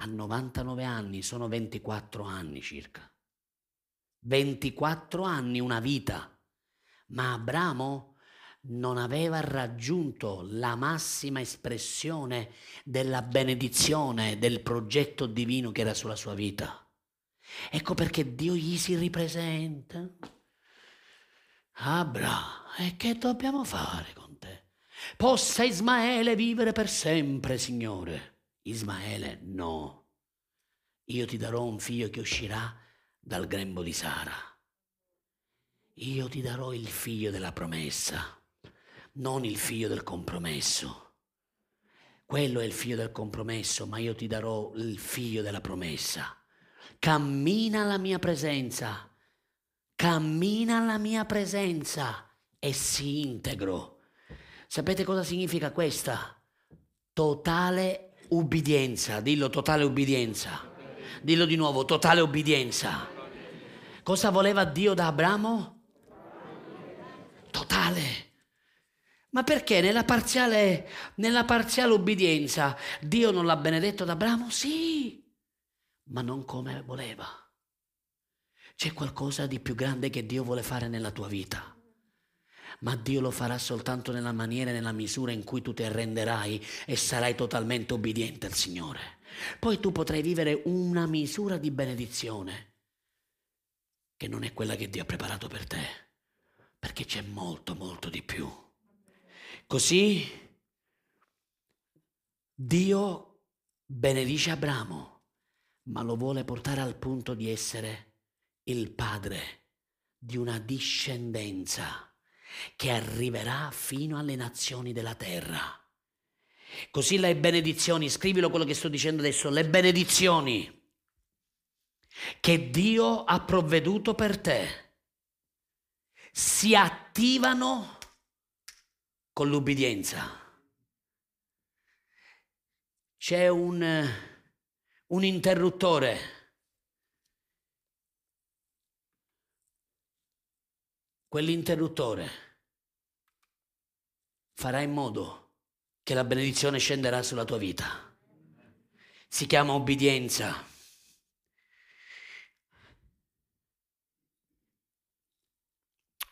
A 99 anni sono 24 anni circa. 24 anni, una vita. Ma Abramo non aveva raggiunto la massima espressione della benedizione del progetto divino che era sulla sua vita. Ecco perché Dio gli si ripresenta. Abra, e che dobbiamo fare con te? Possa Ismaele vivere per sempre, Signore. Ismaele, no. Io ti darò un figlio che uscirà dal grembo di Sara. Io ti darò il figlio della promessa, non il figlio del compromesso. Quello è il figlio del compromesso, ma io ti darò il figlio della promessa. Cammina alla mia presenza, cammina alla mia presenza e si integro. Sapete cosa significa questa? Totale ubbidienza, dillo totale ubbidienza. Dillo di nuovo, totale ubbidienza. Cosa voleva Dio da Abramo? Totale. Ma perché nella parziale, nella parziale ubbidienza Dio non l'ha benedetto ad Abramo? Sì, ma non come voleva. C'è qualcosa di più grande che Dio vuole fare nella tua vita. Ma Dio lo farà soltanto nella maniera e nella misura in cui tu ti arrenderai e sarai totalmente obbediente al Signore. Poi tu potrai vivere una misura di benedizione che non è quella che Dio ha preparato per te, perché c'è molto, molto di più. Così Dio benedice Abramo ma lo vuole portare al punto di essere il padre di una discendenza che arriverà fino alle nazioni della terra. Così le benedizioni, scrivilo quello che sto dicendo adesso, le benedizioni che Dio ha provveduto per te si attivano con l'ubbidienza. C'è un un interruttore. Quell'interruttore farà in modo che la benedizione scenderà sulla tua vita. Si chiama obbedienza.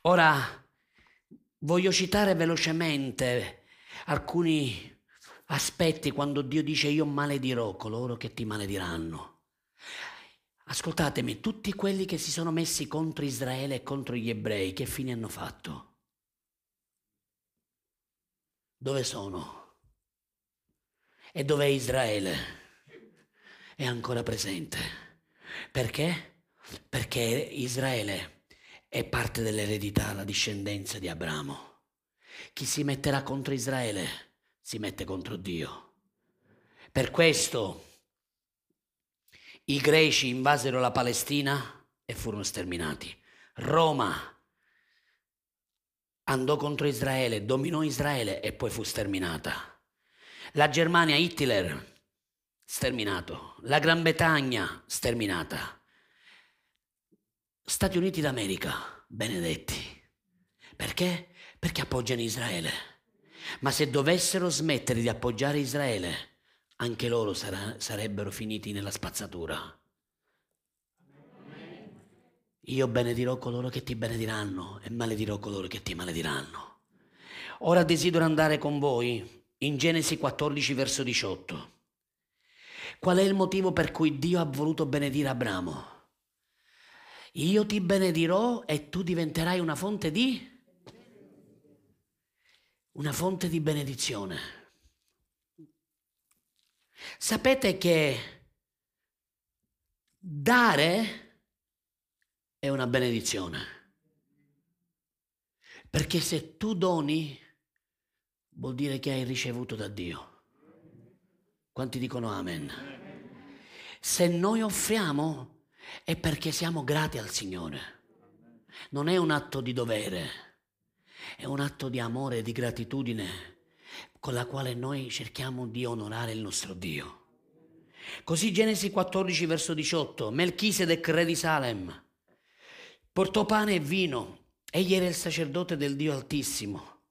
Ora voglio citare velocemente alcuni aspetti quando Dio dice io maledirò coloro che ti malediranno. Ascoltatemi, tutti quelli che si sono messi contro Israele e contro gli ebrei, che fine hanno fatto? Dove sono? E dov'è Israele? È ancora presente. Perché? Perché Israele è parte dell'eredità, la discendenza di Abramo. Chi si metterà contro Israele si mette contro Dio. Per questo i greci invasero la Palestina e furono sterminati. Roma andò contro Israele, dominò Israele e poi fu sterminata. La Germania, Hitler, sterminato. La Gran Bretagna, sterminata. Stati Uniti d'America, benedetti. Perché? Perché appoggiano Israele. Ma se dovessero smettere di appoggiare Israele, anche loro sarà, sarebbero finiti nella spazzatura. Io benedirò coloro che ti benediranno e maledirò coloro che ti malediranno. Ora desidero andare con voi in Genesi 14 verso 18. Qual è il motivo per cui Dio ha voluto benedire Abramo? Io ti benedirò e tu diventerai una fonte di una fonte di benedizione. Sapete che dare è una benedizione. Perché se tu doni, vuol dire che hai ricevuto da Dio. Quanti dicono amen? Se noi offriamo è perché siamo grati al Signore. Non è un atto di dovere è un atto di amore e di gratitudine. con la quale noi cerchiamo di onorare il nostro Dio. Così Genesi 14 verso 18, Melchisedec re di Salem portò pane e vino, egli era il sacerdote del Dio Altissimo.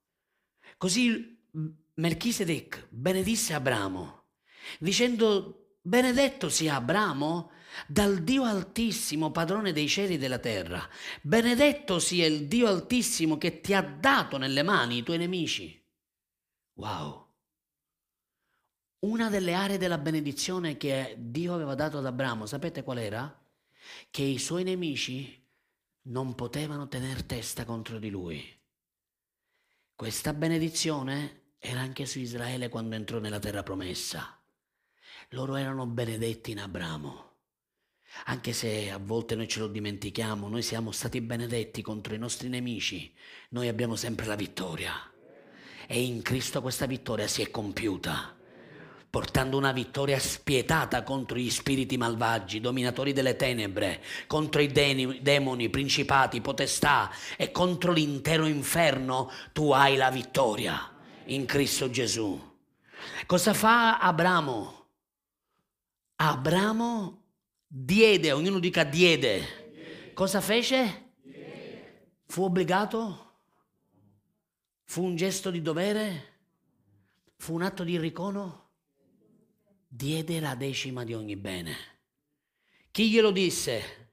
Così Melchisedec benedisse Abramo, dicendo benedetto sia Abramo dal Dio Altissimo, padrone dei cieli e della terra. Benedetto sia il Dio Altissimo che ti ha dato nelle mani i tuoi nemici. Wow! Una delle aree della benedizione che Dio aveva dato ad Abramo, sapete qual era? Che i suoi nemici non potevano tener testa contro di lui. Questa benedizione era anche su Israele quando entrò nella terra promessa. Loro erano benedetti in Abramo. Anche se a volte noi ce lo dimentichiamo, noi siamo stati benedetti contro i nostri nemici, noi abbiamo sempre la vittoria. E in Cristo questa vittoria si è compiuta, portando una vittoria spietata contro gli spiriti malvagi, dominatori delle tenebre, contro i demoni, principati, potestà e contro l'intero inferno. Tu hai la vittoria in Cristo Gesù. Cosa fa Abramo? Abramo diede, ognuno dica diede. Cosa fece? Fu obbligato? Fu un gesto di dovere? Fu un atto di ricono? Diede la decima di ogni bene. Chi glielo disse?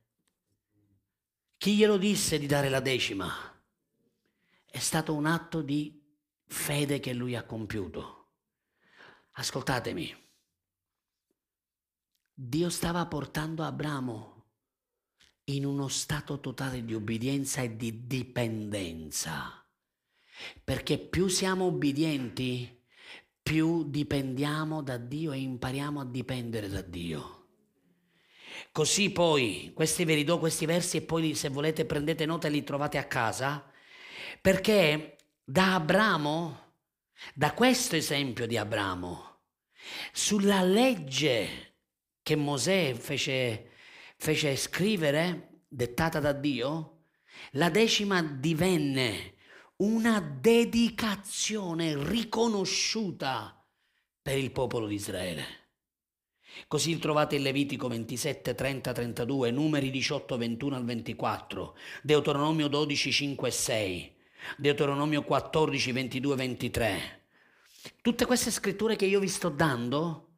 Chi glielo disse di dare la decima? È stato un atto di fede che lui ha compiuto. Ascoltatemi. Dio stava portando Abramo in uno stato totale di obbedienza e di dipendenza. Perché più siamo obbedienti, più dipendiamo da Dio e impariamo a dipendere da Dio. Così poi, questi ve li do questi versi e poi se volete prendete nota e li trovate a casa, perché da Abramo, da questo esempio di Abramo, sulla legge che Mosè fece, fece scrivere, dettata da Dio, la decima divenne una dedicazione riconosciuta per il popolo di Israele. Così trovate in Levitico 27, 30, 32, numeri 18, 21 al 24, Deuteronomio 12, 5 e 6, Deuteronomio 14, 22, 23. Tutte queste scritture che io vi sto dando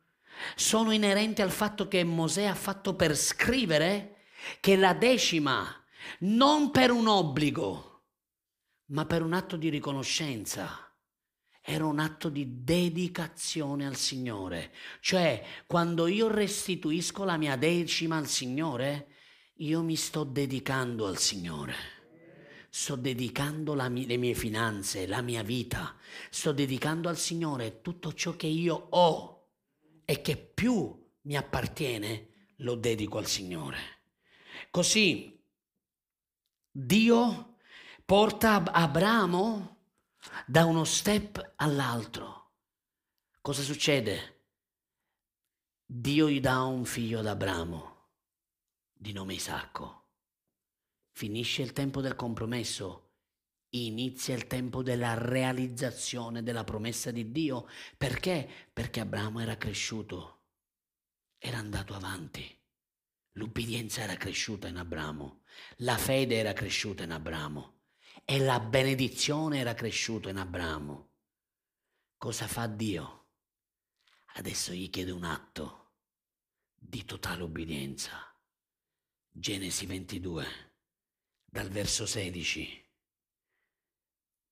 sono inerenti al fatto che Mosè ha fatto per scrivere che la decima, non per un obbligo, ma per un atto di riconoscenza, era un atto di dedicazione al Signore. Cioè, quando io restituisco la mia decima al Signore, io mi sto dedicando al Signore. Sto dedicando mia, le mie finanze, la mia vita. Sto dedicando al Signore tutto ciò che io ho e che più mi appartiene lo dedico al Signore. Così Dio porta Abramo da uno step all'altro. Cosa succede? Dio gli dà un figlio ad Abramo di nome Isacco. Finisce il tempo del compromesso inizia il tempo della realizzazione della promessa di Dio. Perché? Perché Abramo era cresciuto, era andato avanti. L'ubbidienza era cresciuta in Abramo, la fede era cresciuta in Abramo e la benedizione era cresciuta in Abramo. Cosa fa Dio? Adesso gli chiede un atto di totale ubbidienza. Genesi 22, dal verso 16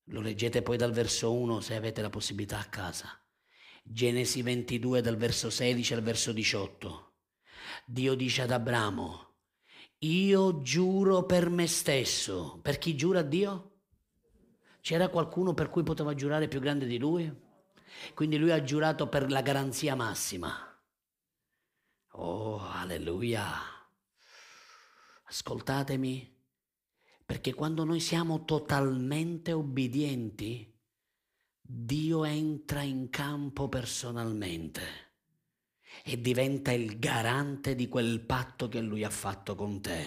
lo leggete poi dal verso 1 se avete la possibilità a casa. Genesi 22 dal verso 16 al verso 18. Dio dice ad Abramo, io giuro per me stesso. Per chi giura a Dio? C'era qualcuno per cui poteva giurare più grande di lui? Quindi lui ha giurato per la garanzia massima. Oh, alleluia. Ascoltatemi. Perché quando noi siamo totalmente obbedienti, Dio entra in campo personalmente e diventa il garante di quel patto che Lui ha fatto con te.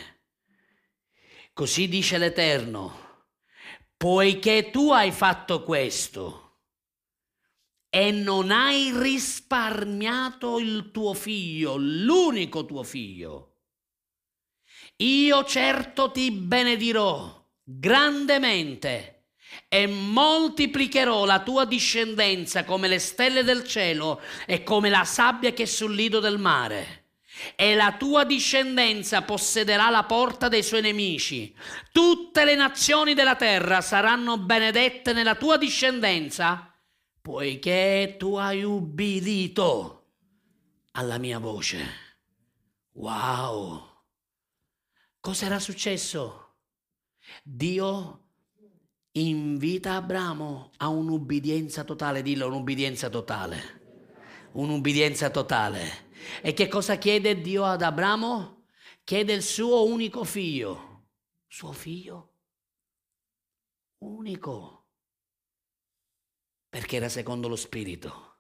Così dice l'Eterno, poiché tu hai fatto questo, e non hai risparmiato il tuo figlio, l'unico tuo figlio, io certo ti benedirò grandemente e moltiplicherò la tua discendenza come le stelle del cielo e come la sabbia che è sul lido del mare e la tua discendenza possederà la porta dei suoi nemici. Tutte le nazioni della terra saranno benedette nella tua discendenza poiché tu hai ubbidito alla mia voce. Wow! Cos'era successo? Dio invita Abramo a un'ubbidienza totale, dillo un'ubbidienza totale. Un'ubbidienza totale. E che cosa chiede Dio ad Abramo? Chiede il suo unico figlio. Suo figlio? Unico perché era secondo lo Spirito,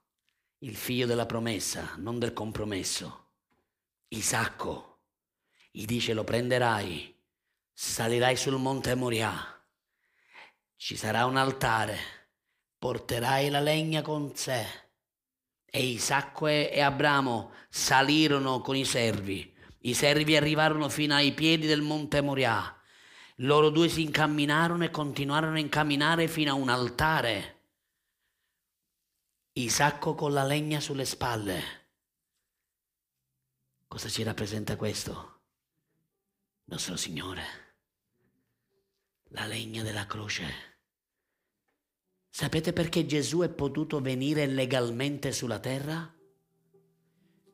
il figlio della promessa, non del compromesso. Isacco, gli dice lo prenderai, salirai sul monte Moriah, ci sarà un altare, porterai la legna con sé. E Isacco e Abramo salirono con i servi. I servi arrivarono fino ai piedi del monte Moriah. Loro due si incamminarono e continuarono a incamminare fino a un altare Isacco con la legna sulle spalle. Cosa ci rappresenta questo? Nostro Signore, la legna della croce. Sapete perché Gesù è potuto venire legalmente sulla terra?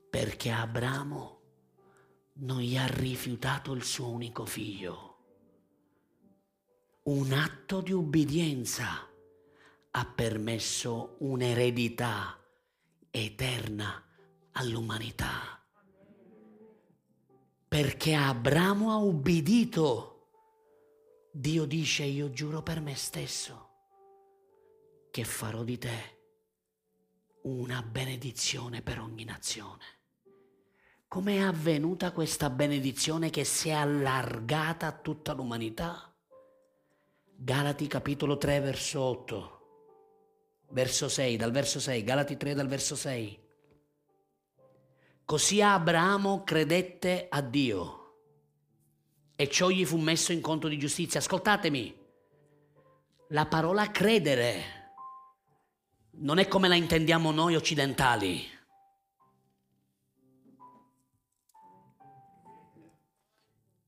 Perché Abramo non gli ha rifiutato il suo unico figlio. Un atto di ubbidienza ha permesso un'eredità eterna all'umanità. Perché Abramo ha ubbidito. Dio dice, io giuro per me stesso che farò di te una benedizione per ogni nazione. Com'è avvenuta questa benedizione che si è allargata a tutta l'umanità? Galati capitolo 3 verso 8 verso 6, dal verso 6, Galati 3 dal verso 6. Così Abramo credette a Dio e ciò gli fu messo in conto di giustizia. Ascoltatemi, la parola credere non è come la intendiamo noi occidentali.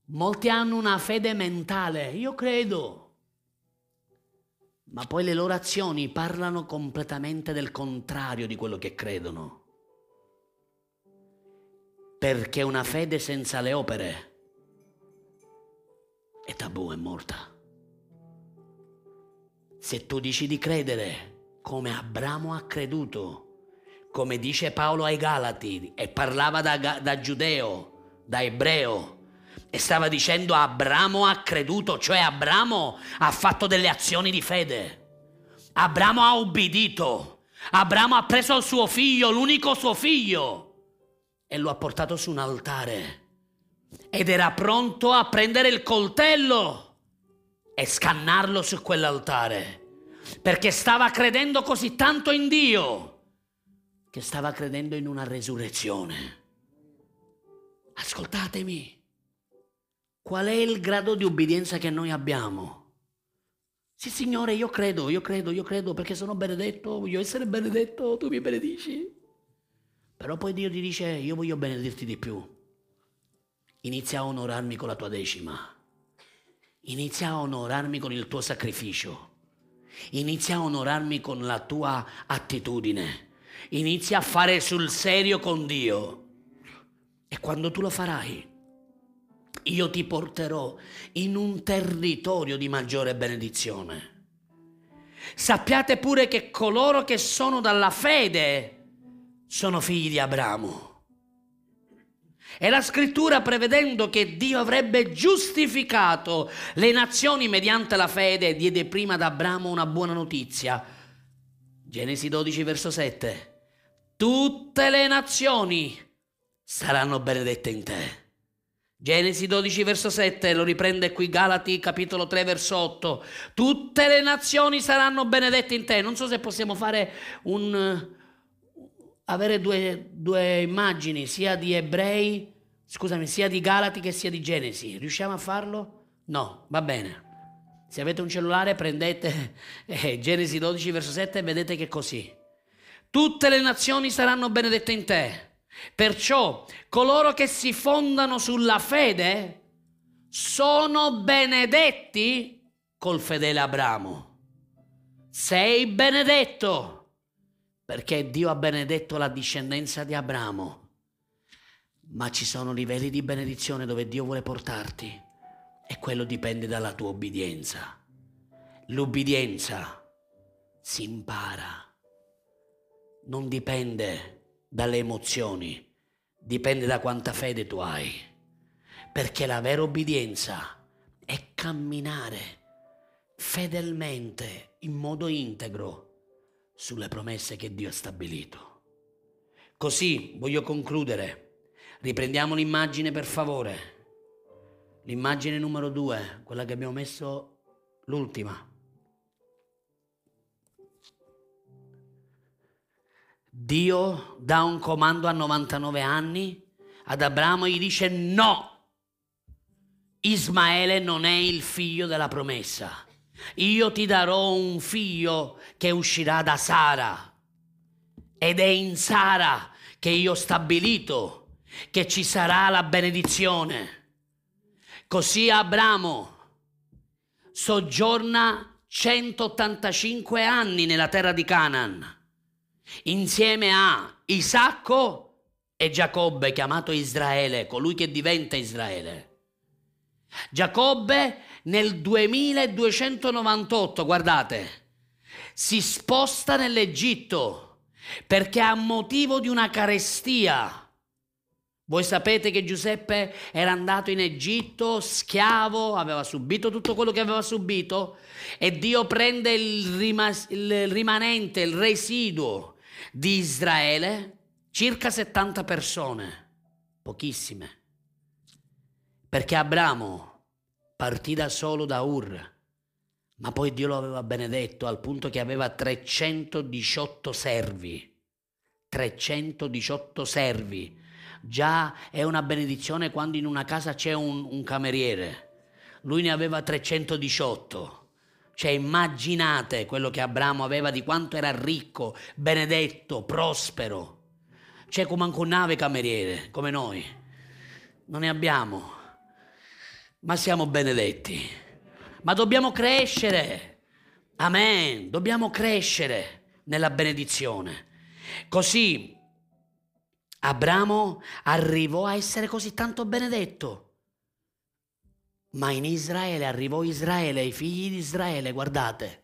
Molti hanno una fede mentale, io credo ma poi le loro azioni parlano completamente del contrario di quello che credono. Perché una fede senza le opere è tabù, è morta. Se tu dici di credere come Abramo ha creduto, come dice Paolo ai Galati, e parlava da, da giudeo, da ebreo, e stava dicendo Abramo ha creduto, cioè Abramo ha fatto delle azioni di fede. Abramo ha ubbidito. Abramo ha preso il suo figlio, l'unico suo figlio, e lo ha portato su un altare. Ed era pronto a prendere il coltello e scannarlo su quell'altare. Perché stava credendo così tanto in Dio che stava credendo in una resurrezione. Ascoltatemi. Qual è il grado di obbedienza che noi abbiamo? Sì, Signore, io credo, io credo, io credo perché sono benedetto, voglio essere benedetto, tu mi benedici. Però poi Dio ti dice, io voglio benedirti di più. Inizia a onorarmi con la tua decima. Inizia a onorarmi con il tuo sacrificio. Inizia a onorarmi con la tua attitudine. Inizia a fare sul serio con Dio. E quando tu lo farai, io ti porterò in un territorio di maggiore benedizione. Sappiate pure che coloro che sono dalla fede sono figli di Abramo. E la scrittura prevedendo che Dio avrebbe giustificato le nazioni mediante la fede diede prima ad Abramo una buona notizia. Genesi 12 verso 7. Tutte le nazioni saranno benedette in te. Genesi 12 verso 7 lo riprende qui Galati capitolo 3 verso 8. Tutte le nazioni saranno benedette in te. Non so se possiamo fare un avere due, due immagini sia di ebrei, scusami, sia di Galati che sia di Genesi. Riusciamo a farlo? No, va bene. Se avete un cellulare prendete eh, Genesi 12 verso 7 e vedete che è così. Tutte le nazioni saranno benedette in te. Perciò coloro che si fondano sulla fede sono benedetti col fedele Abramo. Sei benedetto perché Dio ha benedetto la discendenza di Abramo. Ma ci sono livelli di benedizione dove Dio vuole portarti e quello dipende dalla tua obbedienza. L'obbedienza si impara, non dipende dalle emozioni, dipende da quanta fede tu hai. Perché la vera obbedienza è camminare fedelmente, in modo integro, sulle promesse che Dio ha stabilito. Così voglio concludere. Riprendiamo l'immagine per favore. L'immagine numero due, quella che abbiamo messo l'ultima. Dio dà un comando a 99 anni, ad Abramo gli dice no, Ismaele non è il figlio della promessa. Io ti darò un figlio che uscirà da Sara ed è in Sara che io ho stabilito che ci sarà la benedizione. Così Abramo soggiorna 185 anni nella terra di Canaan insieme a Isacco e Giacobbe, chiamato Israele, colui che diventa Israele. Giacobbe nel 2298, guardate, si sposta nell'Egitto perché a motivo di una carestia. Voi sapete che Giuseppe era andato in Egitto schiavo, aveva subito tutto quello che aveva subito e Dio prende il, rimas- il rimanente, il residuo di Israele circa 70 persone, pochissime, perché Abramo partì da solo da Ur, ma poi Dio lo aveva benedetto al punto che aveva 318 servi. 318 servi. Già è una benedizione quando in una casa c'è un, un cameriere. Lui ne aveva 318. Cioè immaginate quello che Abramo aveva di quanto era ricco, benedetto, prospero. C'è come anche un nave cameriere, come noi. Non ne abbiamo, ma siamo benedetti. Ma dobbiamo crescere. Amen. Dobbiamo crescere nella benedizione. Così Abramo arrivò a essere così tanto benedetto ma in Israele arrivò Israele, i figli di Israele, guardate,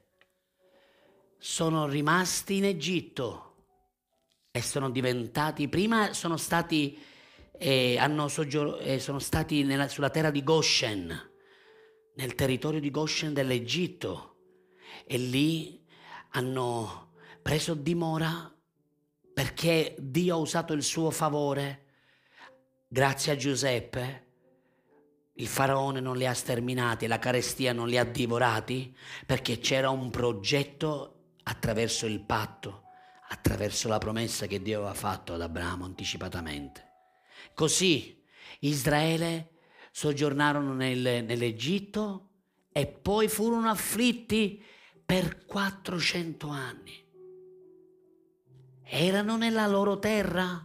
sono rimasti in Egitto e sono diventati, prima sono stati, eh, soggior- eh, sono stati nella, sulla terra di Goshen, nel territorio di Goshen dell'Egitto e lì hanno preso dimora perché Dio ha usato il suo favore, grazie a Giuseppe, il faraone non li ha sterminati, la carestia non li ha divorati, perché c'era un progetto attraverso il patto, attraverso la promessa che Dio aveva fatto ad Abramo anticipatamente. Così Israele soggiornarono nel, nell'Egitto e poi furono afflitti per 400 anni. Erano nella loro terra,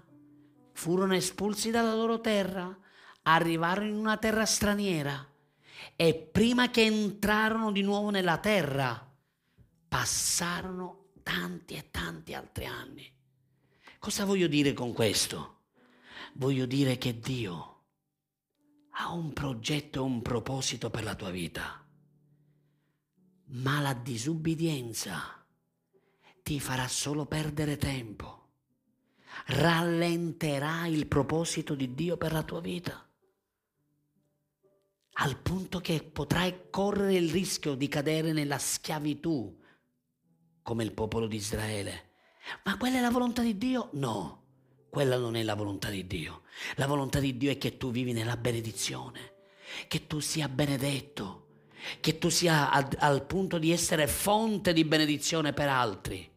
furono espulsi dalla loro terra arrivarono in una terra straniera e prima che entrarono di nuovo nella terra, passarono tanti e tanti altri anni. Cosa voglio dire con questo? Voglio dire che Dio ha un progetto e un proposito per la tua vita, ma la disubbidienza ti farà solo perdere tempo, rallenterà il proposito di Dio per la tua vita al punto che potrai correre il rischio di cadere nella schiavitù come il popolo di Israele. Ma quella è la volontà di Dio? No, quella non è la volontà di Dio. La volontà di Dio è che tu vivi nella benedizione, che tu sia benedetto, che tu sia al, al punto di essere fonte di benedizione per altri.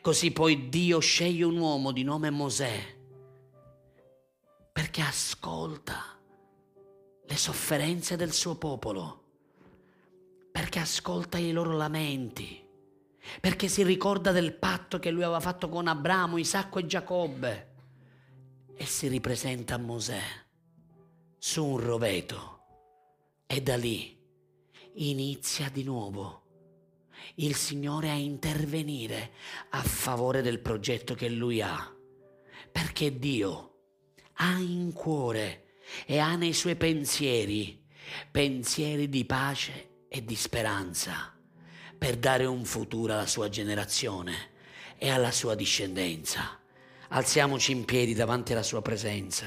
Così poi Dio sceglie un uomo di nome Mosè perché ascolta le sofferenze del suo popolo, perché ascolta i loro lamenti, perché si ricorda del patto che lui aveva fatto con Abramo, Isacco e Giacobbe e si ripresenta a Mosè su un roveto e da lì inizia di nuovo il Signore a intervenire a favore del progetto che lui ha, perché Dio ha in cuore e ha nei suoi pensieri pensieri di pace e di speranza per dare un futuro alla sua generazione e alla sua discendenza. Alziamoci in piedi davanti alla sua presenza.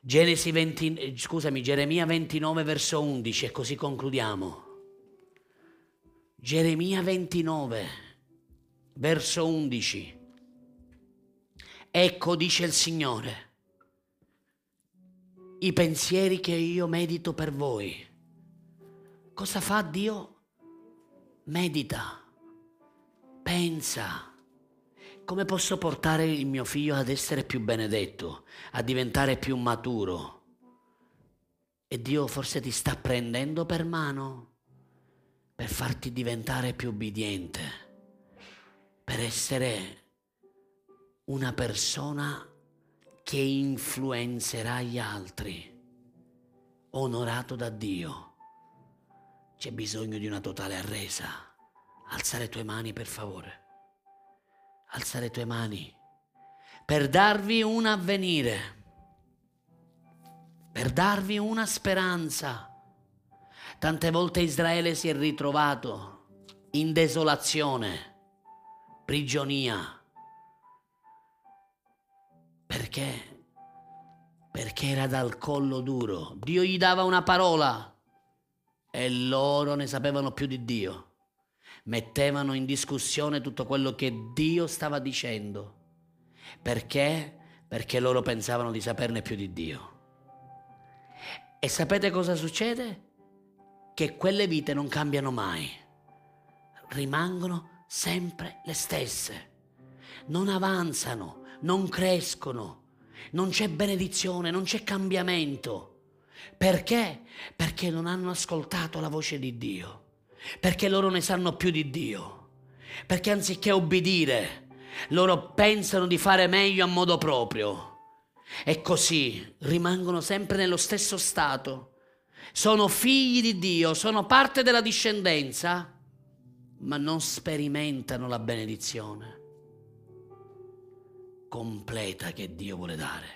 Genesi 20, scusami, Geremia 29 verso 11 e così concludiamo. Geremia 29 verso 11. Ecco, dice il Signore, i pensieri che io medito per voi. Cosa fa Dio? Medita, pensa. Come posso portare il mio figlio ad essere più benedetto, a diventare più maturo? E Dio forse ti sta prendendo per mano per farti diventare più ubbidiente, per essere una persona che influenzerà gli altri, onorato da Dio. C'è bisogno di una totale arresa. Alza le tue mani per favore. Alza le tue mani per darvi un avvenire, per darvi una speranza. Tante volte Israele si è ritrovato in desolazione, prigionia perché? Perché era dal collo duro. Dio gli dava una parola e loro ne sapevano più di Dio. Mettevano in discussione tutto quello che Dio stava dicendo. Perché? Perché loro pensavano di saperne più di Dio. E sapete cosa succede? Che quelle vite non cambiano mai, rimangono sempre le stesse, non avanzano, non crescono, non c'è benedizione, non c'è cambiamento. Perché? Perché non hanno ascoltato la voce di Dio, perché loro ne sanno più di Dio, perché anziché obbedire, loro pensano di fare meglio a modo proprio. E così rimangono sempre nello stesso stato. Sono figli di Dio, sono parte della discendenza, ma non sperimentano la benedizione completa che Dio vuole dare.